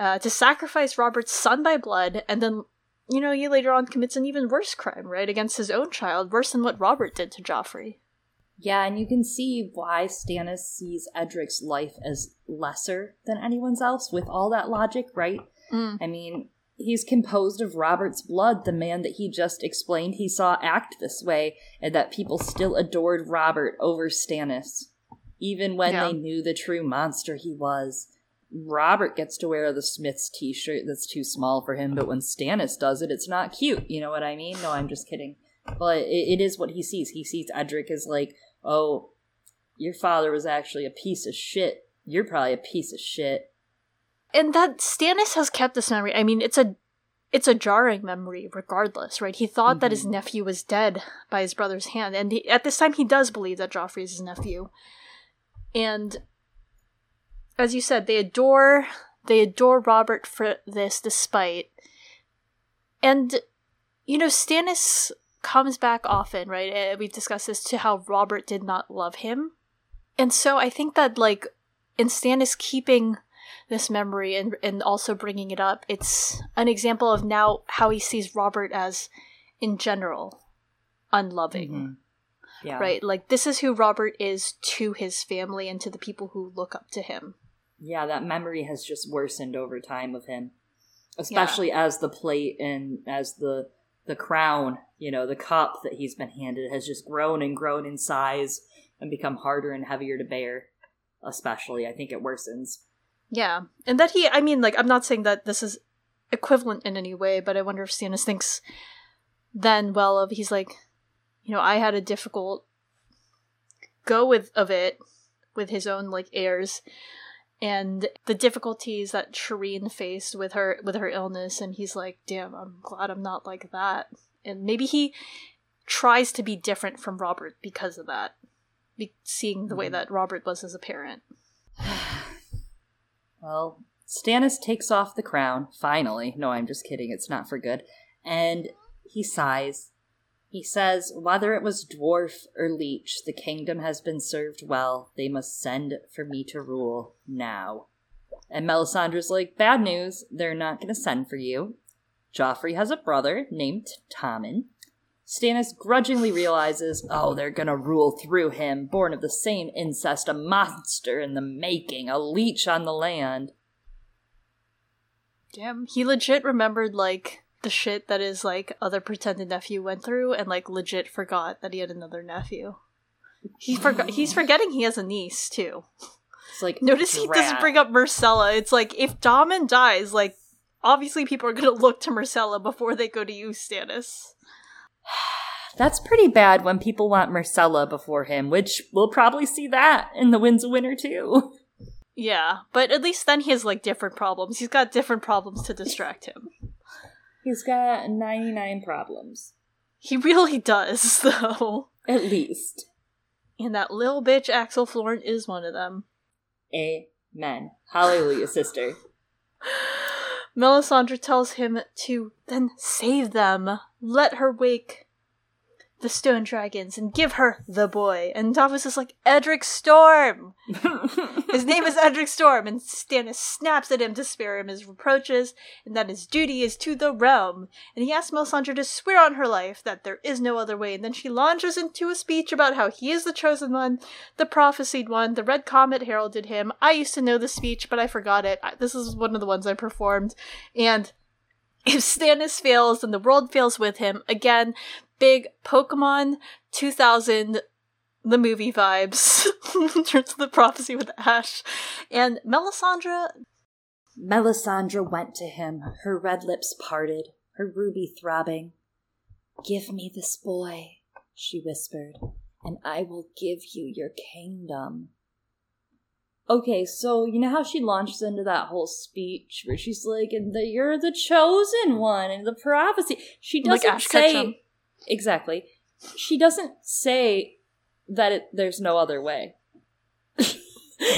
uh, to sacrifice Robert's son by blood and then you know, he later on commits an even worse crime, right, against his own child, worse than what Robert did to Joffrey. Yeah, and you can see why Stannis sees Edric's life as lesser than anyone's else with all that logic, right? Mm. I mean, he's composed of Robert's blood, the man that he just explained he saw act this way, and that people still adored Robert over Stannis, even when Yeah. they knew the true monster he was. Robert gets to wear the Smith's t shirt that's too small for him, but when Stannis does it, it's not cute. You know what I mean? No, I'm just kidding. But it, it is what he sees. He sees Edric as like, oh, your father was actually a piece of shit. You're probably a piece of shit. and that Stannis has kept this memory. I mean, it's a it's a jarring memory, regardless, right? He thought that his Mhm. nephew was dead by his brother's hand, and he, at this time, he does believe that Joffrey is his nephew. And as you said, they adore they adore Robert for this, despite. And you know, Stannis comes back often, right? Uh, We've discussed this to how Robert did not love him, and so I think that like in Stannis keeping this memory and and also bringing it up it's an example of now how he sees robert as in general unloving Mhm. Yeah. right like this is who robert is to his family and to the people who look up to him Yeah, that memory has just worsened over time of him. Especially as the plate and as the the crown, you know, the cup that he's been handed has just grown and grown in size and become harder and heavier to bear. Especially, I think it worsens. yeah and that he i mean like i'm not saying that this is equivalent in any way but i wonder if stannis thinks then well of he's like you know i had a difficult go with of it with his own like heirs and the difficulties that Shireen faced with her with her illness and he's like damn i'm glad i'm not like that and maybe he tries to be different from robert because of that be- seeing the way Mhm. that robert was as a parent Well, Stannis takes off the crown, finally. No, I'm just kidding, it's not for good. And he sighs. He says, Whether it was dwarf or leech, the kingdom has been served well. They must send for me to rule now. And Melisandre's like, Bad news, they're not going to send for you. Joffrey has a brother named Tommen. Stannis grudgingly realizes, oh, they're gonna rule through him, born of the same incest, a monster in the making, a leech on the land. Damn, he legit remembered like the shit that his like other pretended nephew went through, and like legit forgot that he had another nephew. He forgot. He's forgetting he has a niece too. It's like Notice he doesn't bring up Myrcella. It's like if Tommen dies, like obviously people are gonna look to Myrcella before they go to you, Stannis. That's pretty bad when people want Myrcella before him, which we'll probably see that in the Winds of Winter too. Yeah, but at least then he has like different problems. He's got different problems to distract him. He's got 99 problems. He really does, though. At least. And that little bitch Axell Florent is one of them. Amen. Hallelujah, sister. Melisandre tells him to then save them, let her wake the stone dragons, and give her the boy. And Davos is like, Edric Storm! His name is Edric Storm, and Stannis snaps at him to spare him his reproaches, and that his duty is to the realm. And he asks Melisandre to swear on her life that there is no other way, and then she launches into a speech about how he is the chosen one, the prophesied one, the red comet heralded him. I used to know the speech, but I forgot it. This is one of the ones I performed. And if Stannis fails, then the world fails with him. Again, big Pokemon 2000 the movie vibes in terms of the prophecy with Ash. And Melisandre, Melisandre went to him, her red lips parted, her ruby throbbing. Give me this boy, she whispered, and I will give you your kingdom. Okay, so you know how she launches into that whole speech where she's like, "And the, you're the chosen one, and the prophecy." She doesn't Ash say. Exactly. She doesn't say that it, there's no other way.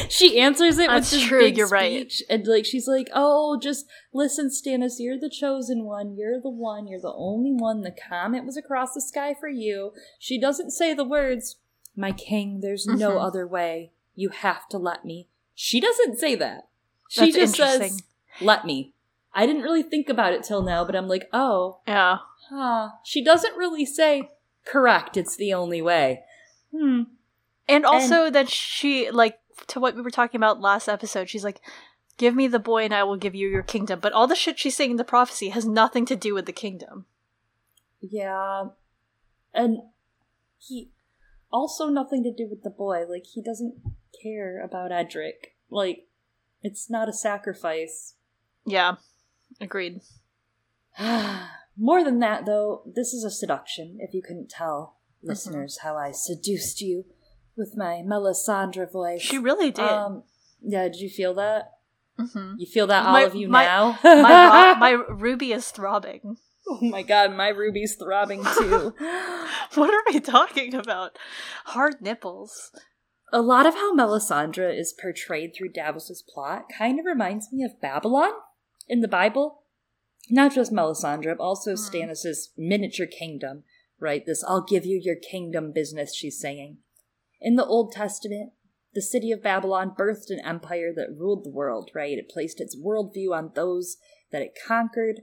she answers it That's with this true, big you're right. speech, and like she's like, "Oh, just listen, Stannis, you're the chosen one. You're the one. You're the only one. The comet was across the sky for you." She doesn't say the words, "My king, there's no Mhm. other way. You have to let me." She doesn't say that. She That's just says, "Let me." I didn't really think about it till now, but I'm like, oh, Yeah. Huh. She doesn't really say correct. It's the only way. Hmm. And also that she like to what we were talking about last episode, she's like, Give me the boy and I will give you your kingdom. But all the shit she's saying in the prophecy has nothing to do with the kingdom. Yeah. And he also nothing to do with the boy. Like he doesn't care about Edric. Like it's not a sacrifice. Yeah. Agreed. More than that though, this is a seduction, if you couldn't tell, listeners, how I seduced you with my Melisandre voice. She really did. Um yeah, did you feel that? hmm You feel that all My- of you my- now? my, my ruby is throbbing. oh my god, my ruby's throbbing too. What are we talking about? Hard nipples. A lot of how Melisandre is portrayed through Davos's plot kind of reminds me of Babylon in the Bible. Not just Melisandre, but also Hmm. Stannis' miniature kingdom, right? This I'll give you your kingdom business she's saying. In the Old Testament, the city of Babylon birthed an empire that ruled the world, right? It placed its worldview on those that it conquered,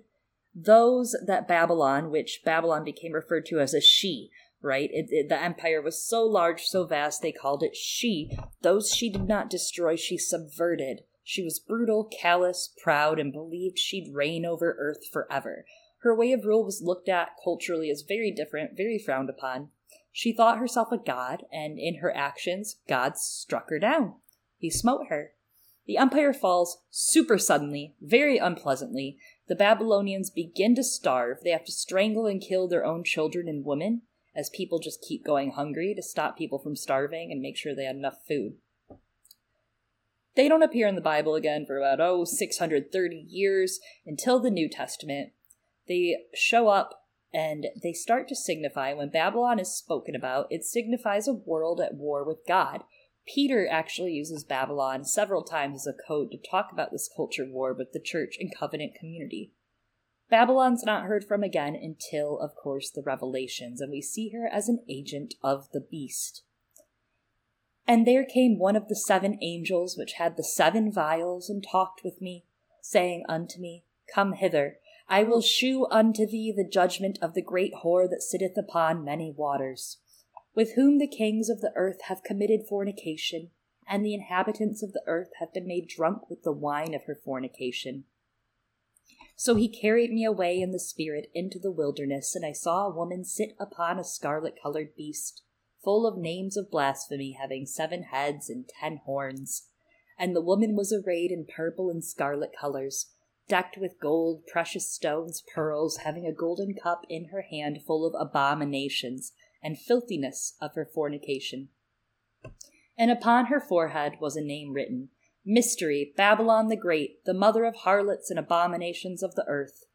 those that Babylon, which Babylon became referred to as a she, right? It, it- the empire was so large, so vast, they called it she. Those she did not destroy, she subverted. She was brutal, callous, proud, and believed she'd reign over Earth forever. Her way of rule was looked at culturally as very different, very frowned upon. She thought herself a god, and in her actions, God struck her down. He smote her. The empire falls super suddenly, very unpleasantly. The Babylonians begin to starve. They have to strangle and kill their own children and women as people just keep going hungry to stop people from starving and make sure they had enough food. They don't appear in the Bible again for about, oh, 630 years until the New Testament. They show up and they start to signify when Babylon is spoken about, it signifies a world at war with God. Peter actually uses Babylon several times as a code to talk about this culture war with the church and covenant community. Babylon's not heard from again until, of course, the Revelations, and we see her as an agent of the beast. And there came one of the seven angels which had the seven vials, and talked with me, saying unto me, Come hither, I will shew unto thee the judgment of the great whore that sitteth upon many waters, with whom the kings of the earth have committed fornication, and the inhabitants of the earth have been made drunk with the wine of her fornication. So he carried me away in the spirit into the wilderness, and I saw a woman sit upon a scarlet colored beast, full of names of blasphemy, having seven heads and ten horns. And the woman was arrayed in purple and scarlet colors, decked with gold, precious stones, pearls, having a golden cup in her hand full of abominations and filthiness of her fornication. And upon her forehead was a name written Mystery, Babylon the Great, the mother of harlots and abominations of the earth.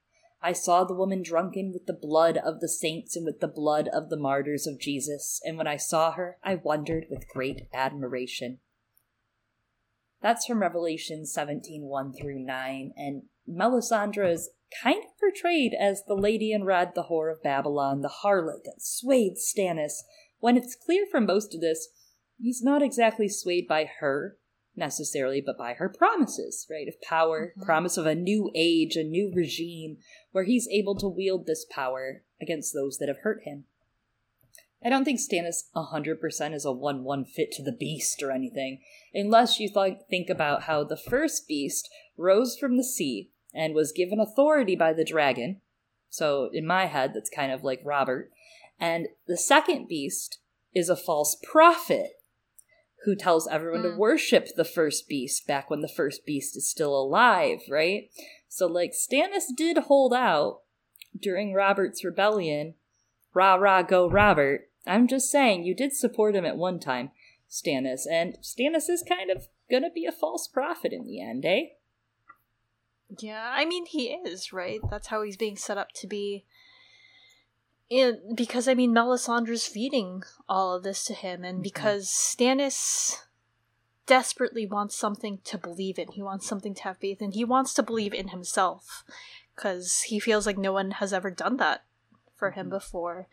I saw the woman drunken with the blood of the saints and with the blood of the martyrs of Jesus, and when I saw her, I wondered with great admiration. That's from Revelation 17 1 through 9, and Melisandre is kind of portrayed as the lady in red, the whore of Babylon, the harlot that swayed Stannis, when it's clear from most of this, he's not exactly swayed by her necessarily, but by her promises, right? Of power, Mhm. promise of a new age, a new regime, where he's able to wield this power against those that have hurt him. I don't think Stannis 100% is a 1 1 fit to the beast or anything, unless you th- think about how the first beast rose from the sea and was given authority by the dragon. So, in my head, that's kind of like Robert. And the second beast is a false prophet who tells everyone to Mm. worship the first beast back when the first beast is still alive, right? So, like, Stannis did hold out during Robert's rebellion. Rah, rah, go, Robert. I'm just saying, you did support him at one time, Stannis, and Stannis is kind of gonna be a false prophet in the end, eh? Yeah, I mean he is, right? That's how he's being set up to be. And because I mean Melisandre's feeding all of this to him and because Stannis desperately wants something to believe in. He wants something to have faith in. He wants to believe in himself cuz he feels like no one has ever done that for him Mhm. before.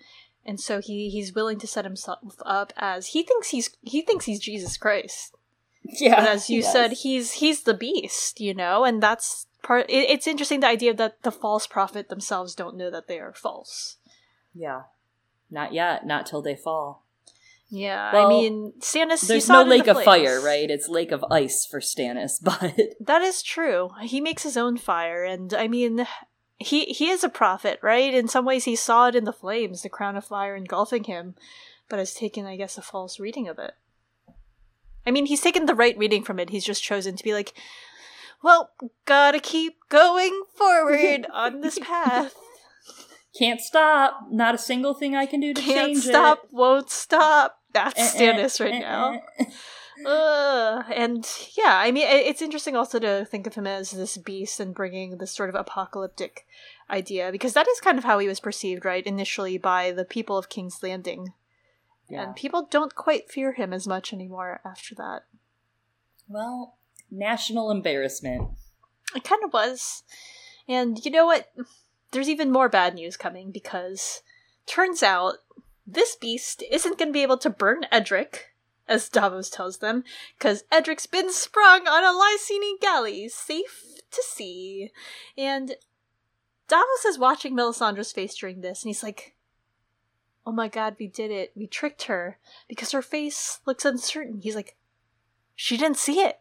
And so he he's willing to set himself up as he thinks he's he thinks he's Jesus Christ. Yeah. But as you said, he's he's the beast, you know, and that's part. It, it's interesting the idea that the false prophet themselves don't know that they are false. Yeah, not yet. Not till they fall. Yeah, Well, I mean, Stannis. There's no in the lake of fire, right? It's lake of ice for Stannis, but That is true. He makes his own fire, and I mean, he he is a prophet, right? In some ways, he saw it in the flames, the crown of fire engulfing him, but has taken, I guess, a false reading of it. I mean, he's taken the right reading from it. He's just chosen to be like, well, gotta keep going forward on this path. Can't stop. Not a single thing I can do to Can't change stop, it. won't stop. That's Stannis right now. Ugh. and yeah, I mean, it's interesting also to think of him as this beast and bringing this sort of apocalyptic idea because that is kind of how he was perceived, right? Initially by the people of King's Landing, Yeah. and people don't quite fear him as much anymore after that. Well, national embarrassment. It kind of was, and you know what? There's even more bad news coming because turns out this beast isn't going to be able to burn Edric. As Davos tells them, because Edric's been sprung on a Lyseni galley, safe to sea. And Davos is watching Melisandre's face during this, and he's like, Oh my god, we did it. We tricked her. Because her face looks uncertain. He's like, She didn't see it.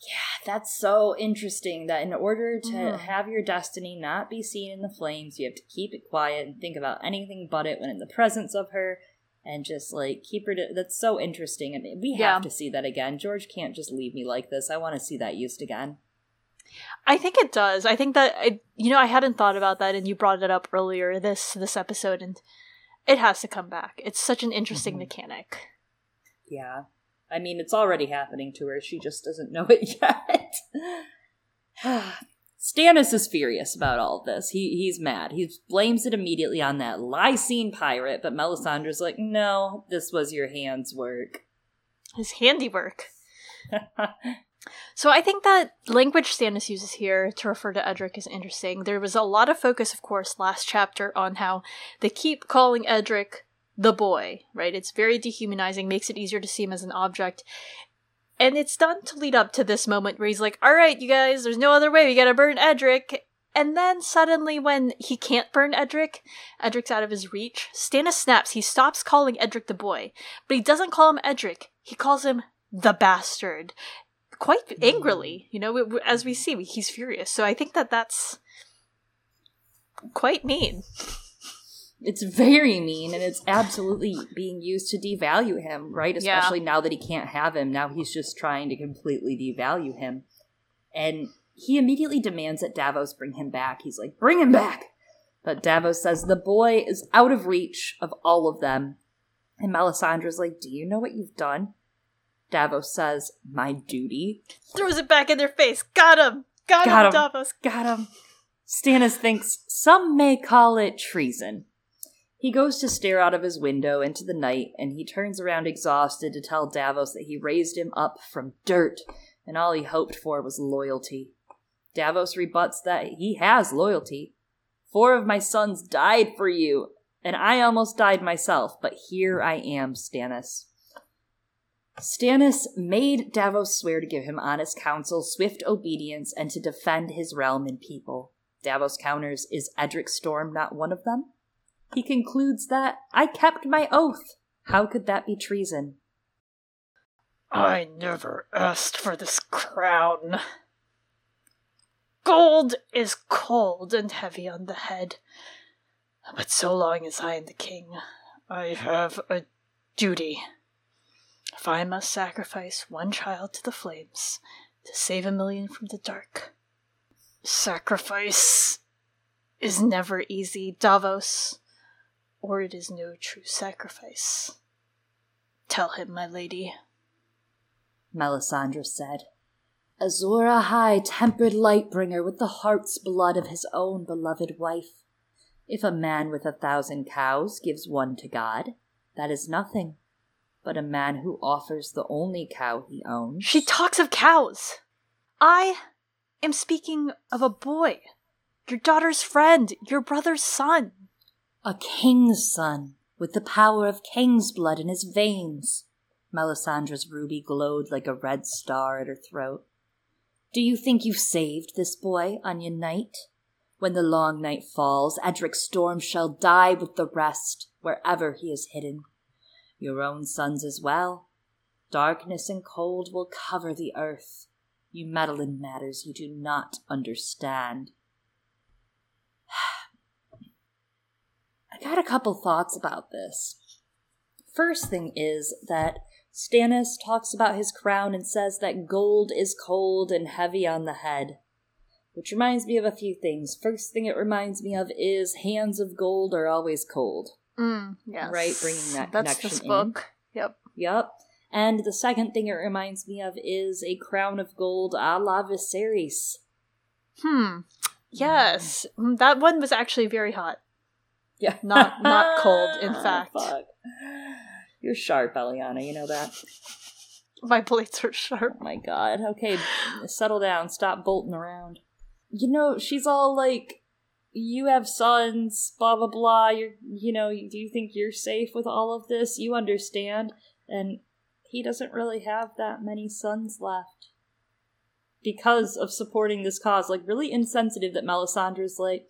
Yeah, that's so interesting that in order to Mm. have your destiny not be seen in the flames, you have to keep it quiet and think about anything but it when in the presence of her and just like keep her to that's so interesting and we have Yeah. to see that again. George can't just leave me like this. I want to see that used again. I think it does. I think that I, you know, I hadn't thought about that, and you brought it up earlier this this episode, and it has to come back. It's such an interesting Mhm. mechanic. Yeah. I mean, it's already happening to her. She just doesn't know it yet. Stannis is furious about all this. He he's mad. He blames it immediately on that Lyseni pirate, but Melisandre's like, "No, this was your hands' work." His handiwork. So I think that language Stannis uses here to refer to Edric is interesting. There was a lot of focus, of course, last chapter on how they keep calling Edric the boy, right? It's very dehumanizing, makes it easier to see him as an object. And it's done to lead up to this moment where he's like, all right, you guys, there's no other way, we gotta burn Edric. And then suddenly, when he can't burn Edric, Edric's out of his reach, Stannis snaps. He stops calling Edric the boy, but he doesn't call him Edric. He calls him the bastard quite mm. angrily you know as we see he's furious so i think that that's quite mean it's very mean and it's absolutely being used to devalue him, right? Yeah. Especially now that he can't have him. Now he's just trying to completely devalue him. And he immediately demands that Davos bring him back. He's like, bring him back! But Davos says the boy is out of reach of all of them. And Melisandre's like, do you know what you've done? Davos says, my duty. throws it back in their face got him got, Got him, him. davos Got him. Stannis thinks some may call it treason. He goes to stare out of his window into the night, and he turns around exhausted to tell Davos that he raised him up from dirt, and all he hoped for was loyalty. Davos rebuts that he has loyalty. Four of my sons died for you, and I almost died myself, but here I am, Stannis. Stannis made Davos swear to give him honest counsel, swift obedience, and to defend his realm and people. Davos counters, Is Edric Storm not one of them? He concludes that, I kept my oath. How could that be treason? i never asked for this crown gold is cold and heavy on the head but so long as i am the king i have a duty if i must sacrifice one child to the flames to save a million from the dark sacrifice is never easy davos or it is no true sacrifice tell him my lady Melisandre said. Azor Ahai tempered Lightbringer with the heart's blood of his own beloved wife. If a man with a thousand cows gives one to God, that is nothing. But a man who offers the only cow he owns. She talks of cows. I am speaking of a boy. Your daughter's friend, your brother's son. A king's son, with the power of king's blood in his veins. Melisandre's ruby glowed like a red star at her throat. Do you think you've saved this boy, Onion Knight? When the long night falls, Edric Storm shall die with the rest, wherever he is hidden. Your own sons as well. Darkness and cold will cover the earth. You meddle in matters you do not understand. I got a couple thoughts about this. First thing is that Stannis talks about his crown and says that gold is cold and heavy on the head. Which reminds me of a few things. First thing it reminds me of is hands of gold are always cold. Mm, yes. Right, bringing that That's connection this in. book. Yep. Yep. And the second thing it reminds me of is a crown of gold a la Viserys. Hmm. Yes. Mm, That one was actually very hot. Yeah. Not- not cold, in oh, fact. Fuck. You're sharp, Eliana, you know that? My blades are sharp. Oh my god. Okay, settle down. Stop bolting around. You know, she's all like, you have sons, blah blah blah. You're, you know, do you think you're safe with all of this? You understand? And he doesn't really have that many sons left because of supporting this cause. Like, really insensitive that Melisandre's like,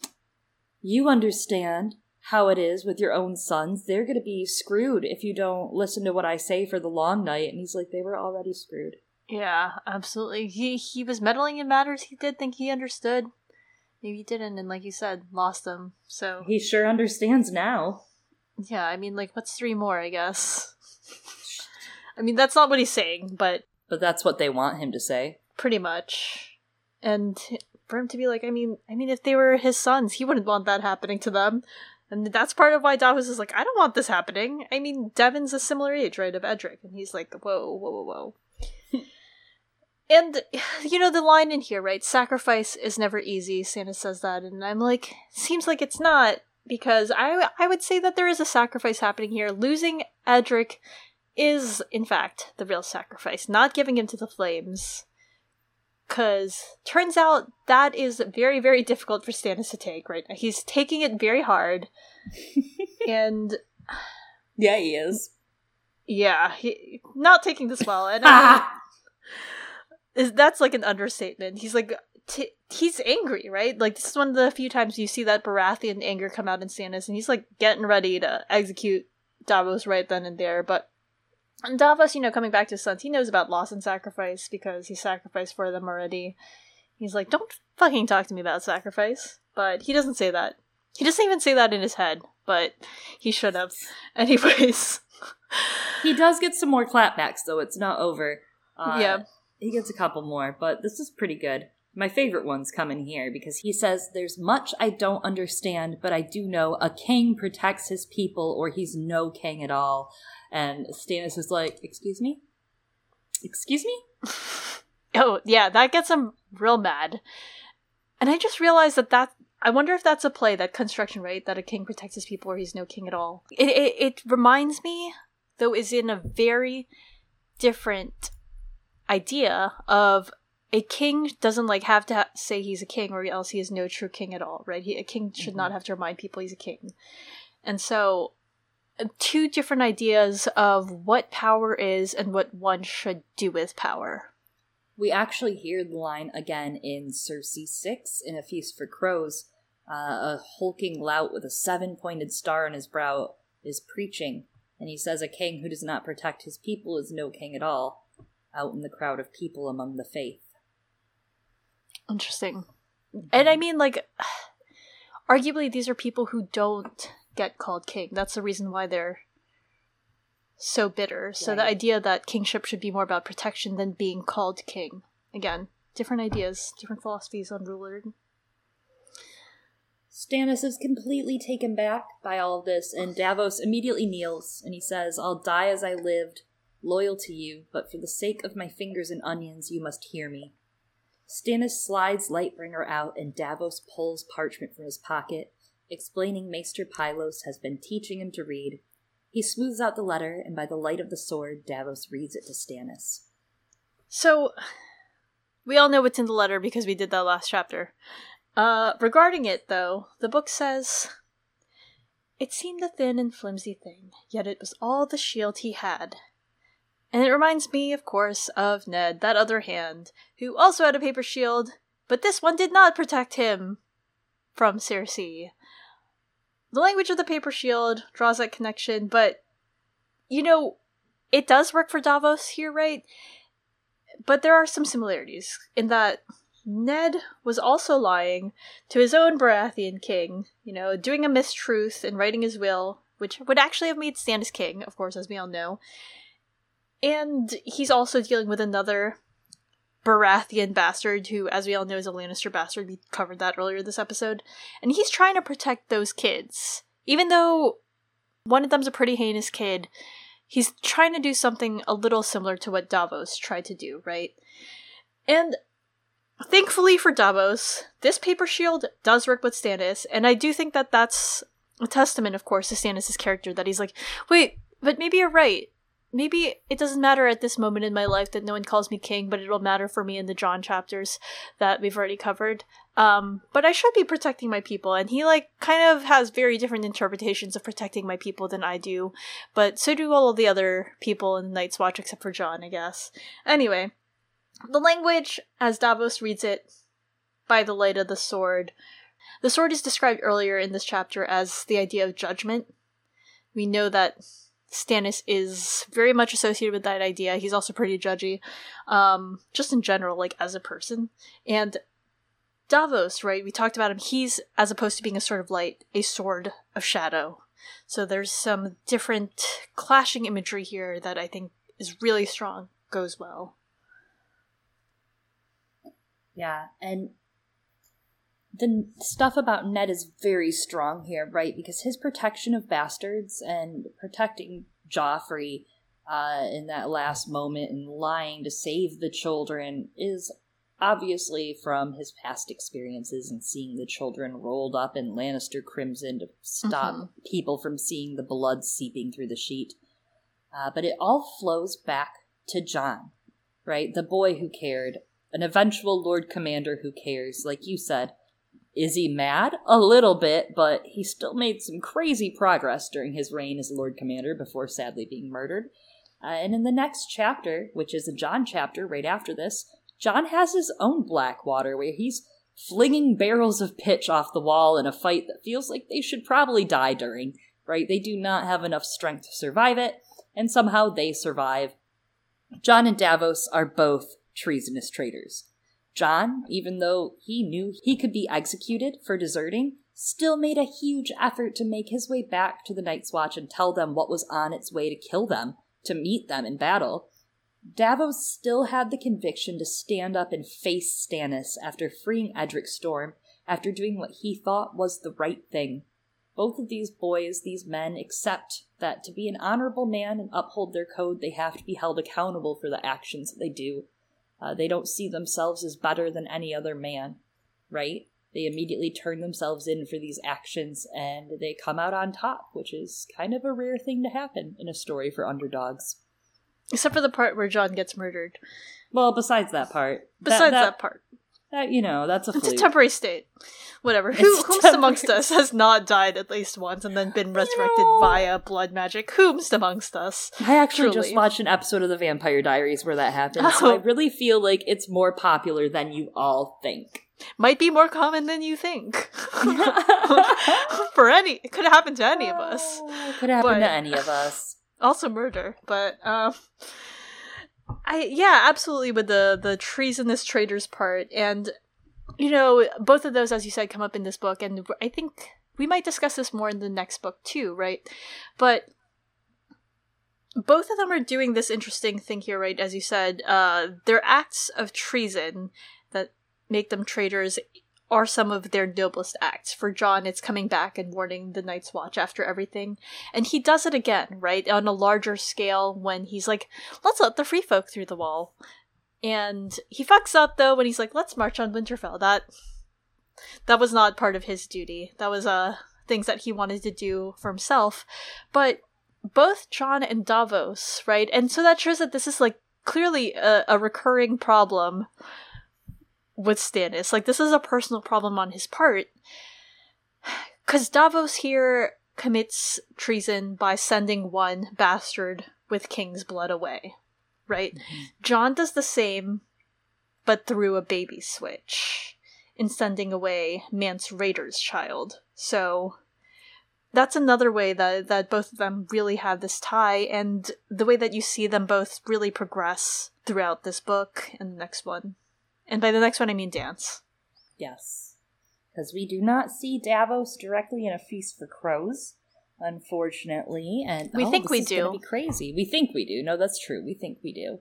you understand how it is with your own sons. They're going to be screwed if you don't listen to what I say for the long night. And he's like, they were already screwed. Yeah, absolutely. He he was meddling in matters he did think he understood. Maybe he didn't, and like you said, lost them. So He sure understands now. yeah, I mean, like, what's three more? I guess. I mean, that's not what he's saying, but But that's what they want him to say. pretty much. And for him to be like, I mean, I mean, if they were his sons, he wouldn't want that happening to them. And that's part of why Davos is like, I don't want this happening. I mean, Devan's a similar age, right, of Edric, and he's like, whoa, whoa, whoa, whoa. and you know the line in here, right? Sacrifice is never easy. Stannis says that, and I'm like, seems like it's not because I I would say that there is a sacrifice happening here. Losing Edric is, in fact, the real sacrifice. Not giving him to the flames. Because turns out that is very, very difficult for Stannis to take, right? now. He's taking it very hard. and Yeah, he is. yeah, he not taking this well. And I um, is that's like an understatement. He's like t- he's angry, right? Like this is one of the few times you see that Baratheon anger come out in Stannis, and he's like getting ready to execute Davos right then and there. But and Davos, you know, coming back to his sons, he knows about loss and sacrifice because he sacrificed for them already. He's like, don't fucking talk to me about sacrifice. But he doesn't say that. He doesn't even say that in his head, but he should have. Anyways. He does get some more clapbacks, though. It's not over. Uh, Yeah. He gets a couple more, but this is pretty good. My favorite ones come in here because he says, There's much I don't understand, but I do know a king protects his people or he's no king at all. And Stannis is like, Excuse me? Excuse me? Oh, yeah, that gets him real mad. And I just realized that that I wonder if that's a play that construction, right? That a king protects his people or he's no king at all. It it, it reminds me, though, is in a very different idea of a king doesn't like have to ha- say he's a king or else he is no true king at all, right? He, a king should mm-hmm. not have to remind people he's a king. And so two different ideas of what power is and what one should do with power. We actually hear the line again in Cersei 6 in A Feast for Crows. Uh, a hulking lout with a seven pointed star on his brow is preaching, and he says, A king who does not protect his people is no king at all, out in the crowd of people among the faith. Interesting. And I mean, like, arguably, these are people who don't get called king. That's the reason why they're so bitter. So the idea that kingship should be more about protection than being called king. Again, different ideas, different philosophies on ruler. Stannis is completely taken back by all of this, and Davos immediately kneels and he says, I'll die as I lived, loyal to you, but for the sake of my fingers and onions, you must hear me. Stannis slides Lightbringer out, and Davos pulls parchment from his pocket, explaining Maester Pylos has been teaching him to read. He smooths out the letter, and by the light of the sword, Davos reads it to Stannis. So, we all know what's in the letter because we did that last chapter. Uh, regarding it, though, the book says It seemed a thin and flimsy thing, yet it was all the shield he had. And it reminds me, of course, of Ned, that other hand, who also had a paper shield, but this one did not protect him from Cersei. The language of the paper shield draws that connection, but you know, it does work for Davos here, right? But there are some similarities in that Ned was also lying to his own Baratheon king, you know, doing a mistruth and writing his will, which would actually have made Stannis king, of course, as we all know. And he's also dealing with another Baratheon bastard, who, as we all know, is a Lannister bastard. We covered that earlier this episode. And he's trying to protect those kids. Even though one of them's a pretty heinous kid, he's trying to do something a little similar to what Davos tried to do, right? And thankfully for Davos, this paper shield does work with Stannis, and I do think that that's a testament, of course, to Stannis' character that he's like, wait, but maybe you're right maybe it doesn't matter at this moment in my life that no one calls me king, but it'll matter for me in the Jon chapters that we've already covered. Um, but I should be protecting my people, and he like kind of has very different interpretations of protecting my people than I do, but so do all of the other people in the Night's Watch except for Jon, I guess. Anyway, the language, as Davos reads it, by the light of the sword. The sword is described earlier in this chapter as the idea of judgment. We know that Stannis is very much associated with that idea. He's also pretty judgy, um, just in general, like as a person. And Davos, right? We talked about him. He's, as opposed to being a sword of light, a sword of shadow. So there's some different clashing imagery here that I think is really strong, goes well. Yeah, and the stuff about Ned is very strong here, right? Because his protection of bastards and protecting Joffrey uh, in that last moment and lying to save the children is obviously from his past experiences and seeing the children rolled up in Lannister crimson to stop mm-hmm. people from seeing the blood seeping through the sheet. Uh, but it all flows back to Jon, right? The boy who cared, an eventual Lord Commander who cares, like you said is he mad? A little bit, but he still made some crazy progress during his reign as Lord Commander before sadly being murdered. Uh, and in the next chapter, which is a Jon chapter right after this, Jon has his own Blackwater where he's flinging barrels of pitch off the wall in a fight that feels like they should probably die during, right? They do not have enough strength to survive it, and somehow they survive. Jon and Davos are both treasonous traitors. Jon, even though he knew he could be executed for deserting, still made a huge effort to make his way back to the Night's Watch and tell them what was on its way to kill them, to meet them in battle. Davos still had the conviction to stand up and face Stannis after freeing Edric Storm, after doing what he thought was the right thing. Both of these boys, these men, accept that to be an honorable man and uphold their code, they have to be held accountable for the actions that they do. Uh, they don't see themselves as better than any other man, right? They immediately turn themselves in for these actions and they come out on top, which is kind of a rare thing to happen in a story for underdogs. Except for the part where Jon gets murdered. Well, besides that part. Besides that, that, that part. That you know, that's a It's a temporary state. Whatever. Who, whomst amongst us has not died at least once and then been resurrected know, via blood magic? Whomst amongst us? I actually truly. just watched an episode of the Vampire Diaries where that happened, oh. so I really feel like it's more popular than you all think. Might be more common than you think. For any, it could happen to any of us. Oh, could happen but, to any of us. Also murder, but um. I yeah, absolutely with the the treasonous traitors part, and you know both of those, as you said, come up in this book, and I think we might discuss this more in the next book too, right? But both of them are doing this interesting thing here, right? As you said, uh, they're acts of treason that make them traitors are some of their noblest acts. For Jon, it's coming back and warning the Night's Watch after everything. And he does it again, right? On a larger scale when he's like, let's let the free folk through the wall. And he fucks up though when he's like, let's march on Winterfell. That that was not part of his duty. That was uh things that he wanted to do for himself. But both Jon and Davos, right? And so that shows that this is like clearly a, a recurring problem with Stannis. Like this is a personal problem on his part. Cause Davos here commits treason by sending one bastard with king's blood away. right? Mm-hmm. Jon does the same, but through a baby switch in sending away Mance Rayder's child. So that's another way that that both of them really have this tie, and the way that you see them both really progress throughout this book and the next one. And by the next one, I mean dance. Yes. Because we do not see Davos directly in a feast for crows, unfortunately. And We oh, think this we do. Be crazy. We think we do. No, that's true. We think we do.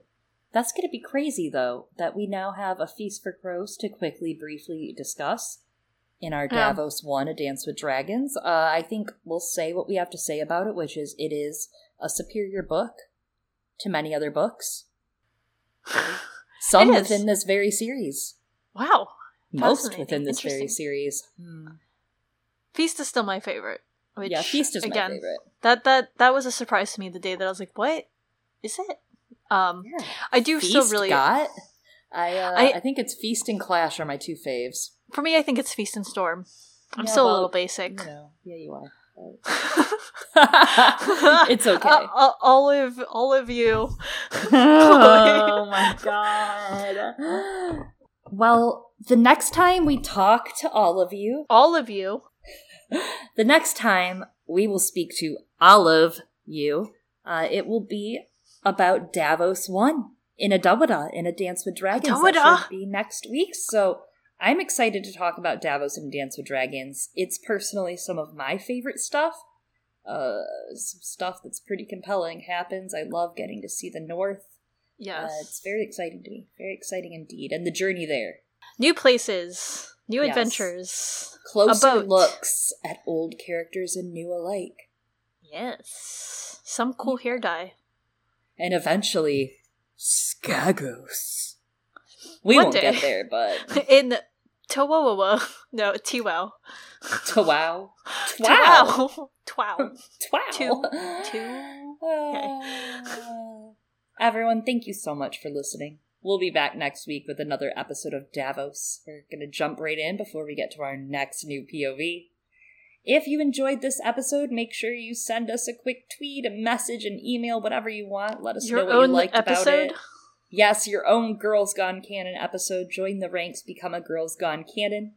That's going to be crazy, though, that we now have a feast for crows to quickly, briefly discuss in our Yeah. Davos One: A Dance with Dragons. Uh, I think we'll say what we have to say about it, which is it is a superior book to many other books. Some within this very series. Wow. Most within this very series. Feast is still my favorite. Which, yeah, Feast is again, my favorite. That that that was a surprise to me the day that I was like, "What is it?" Um, Yeah. I do Feast still really. got. I, uh, I- I think it's Feast and Clash are my two faves. For me, I think it's Feast and Storm. I'm Yeah, still well, a little basic. You know, yeah, you are. it's okay. Uh, uh, Olive, Olive, you. oh my god. Well, the next time we talk to all of you, All of you. the next time we will speak to all of you, uh, it will be about Davos 1 in a Dawada, in a Dance with Dragons. Dawada. That should be next week. So I'm excited to talk about Davos and Dance with Dragons. It's personally some of my favorite stuff. Uh, some stuff that's pretty compelling happens. I love getting to see the North. Yes. Uh, it's very exciting to me. Very exciting indeed. And the journey there. new places, new Yes. adventures. Closer looks at old characters and new alike. Yes. Some cool hair dye. and eventually Skagos. We One won't day. get there, but In Towawa. No, twow, twow, Twow. Twow. twow. Two. Two. Uh, Everyone, thank you so much for listening. We'll be back next week with another episode of Davos. We're going to jump right in before we get to our next new POV. If you enjoyed this episode, make sure you send us a quick tweet, a message, an email, whatever you want. Let us Your know what you liked about episode? it. Yes, your own Girls Gone Canon episode. Join the ranks, become a Girls Gone Canon.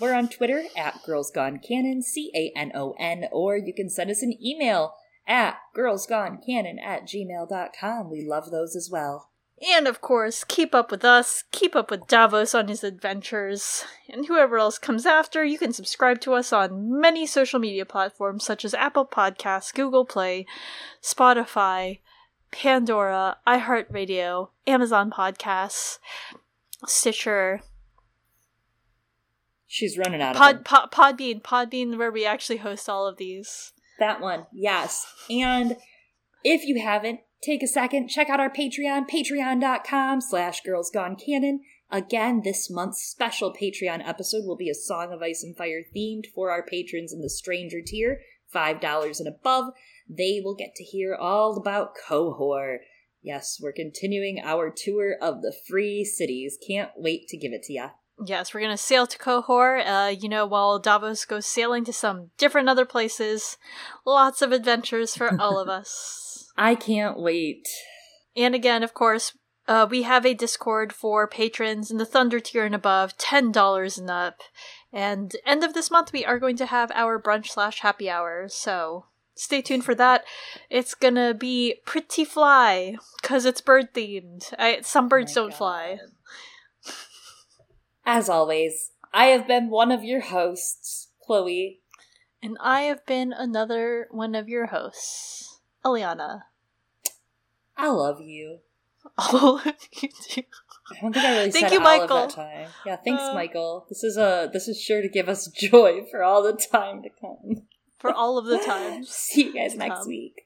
We're on Twitter at Girls Gone Canon, C A N O N, or you can send us an email at girlsgonecanon at gmail.com. We love those as well. And of course, keep up with us, keep up with Davos on his adventures, and whoever else comes after, you can subscribe to us on many social media platforms such as Apple Podcasts, Google Play, Spotify, Pandora, iHeartRadio, Amazon Podcasts, Stitcher, She's running out of Pod, them. Pod, Podbean, Podbean, where we actually host all of these. That one, yes. And if you haven't, take a second, check out our Patreon, patreon.com slash girls gone girlsgonecanon. Again, this month's special Patreon episode will be a Song of Ice and Fire themed for our patrons in the Stranger tier, $5 and above. They will get to hear all about Qohor. Yes, we're continuing our tour of the free cities. Can't wait to give it to ya. Yes, we're gonna sail to Qohor. Uh, you know, while Davos goes sailing to some different other places. Lots of adventures for all of us. I can't wait. And again, of course, uh, we have a Discord for patrons in the Thunder tier and above, ten dollars and up. And end of this month, we are going to have our brunch slash happy hour. So stay tuned for that. It's gonna be pretty fly because it's bird themed. I, some birds my don't fly. As always, I have been one of your hosts, Chloe. And I have been another one of your hosts, Eliana. I love you. All of you do. I don't think I really Thank said you, all Michael. of that time. Yeah, thanks, Uh, Michael. This is a this is sure to give us joy for all the time to come. For all of the times. See you guys next week.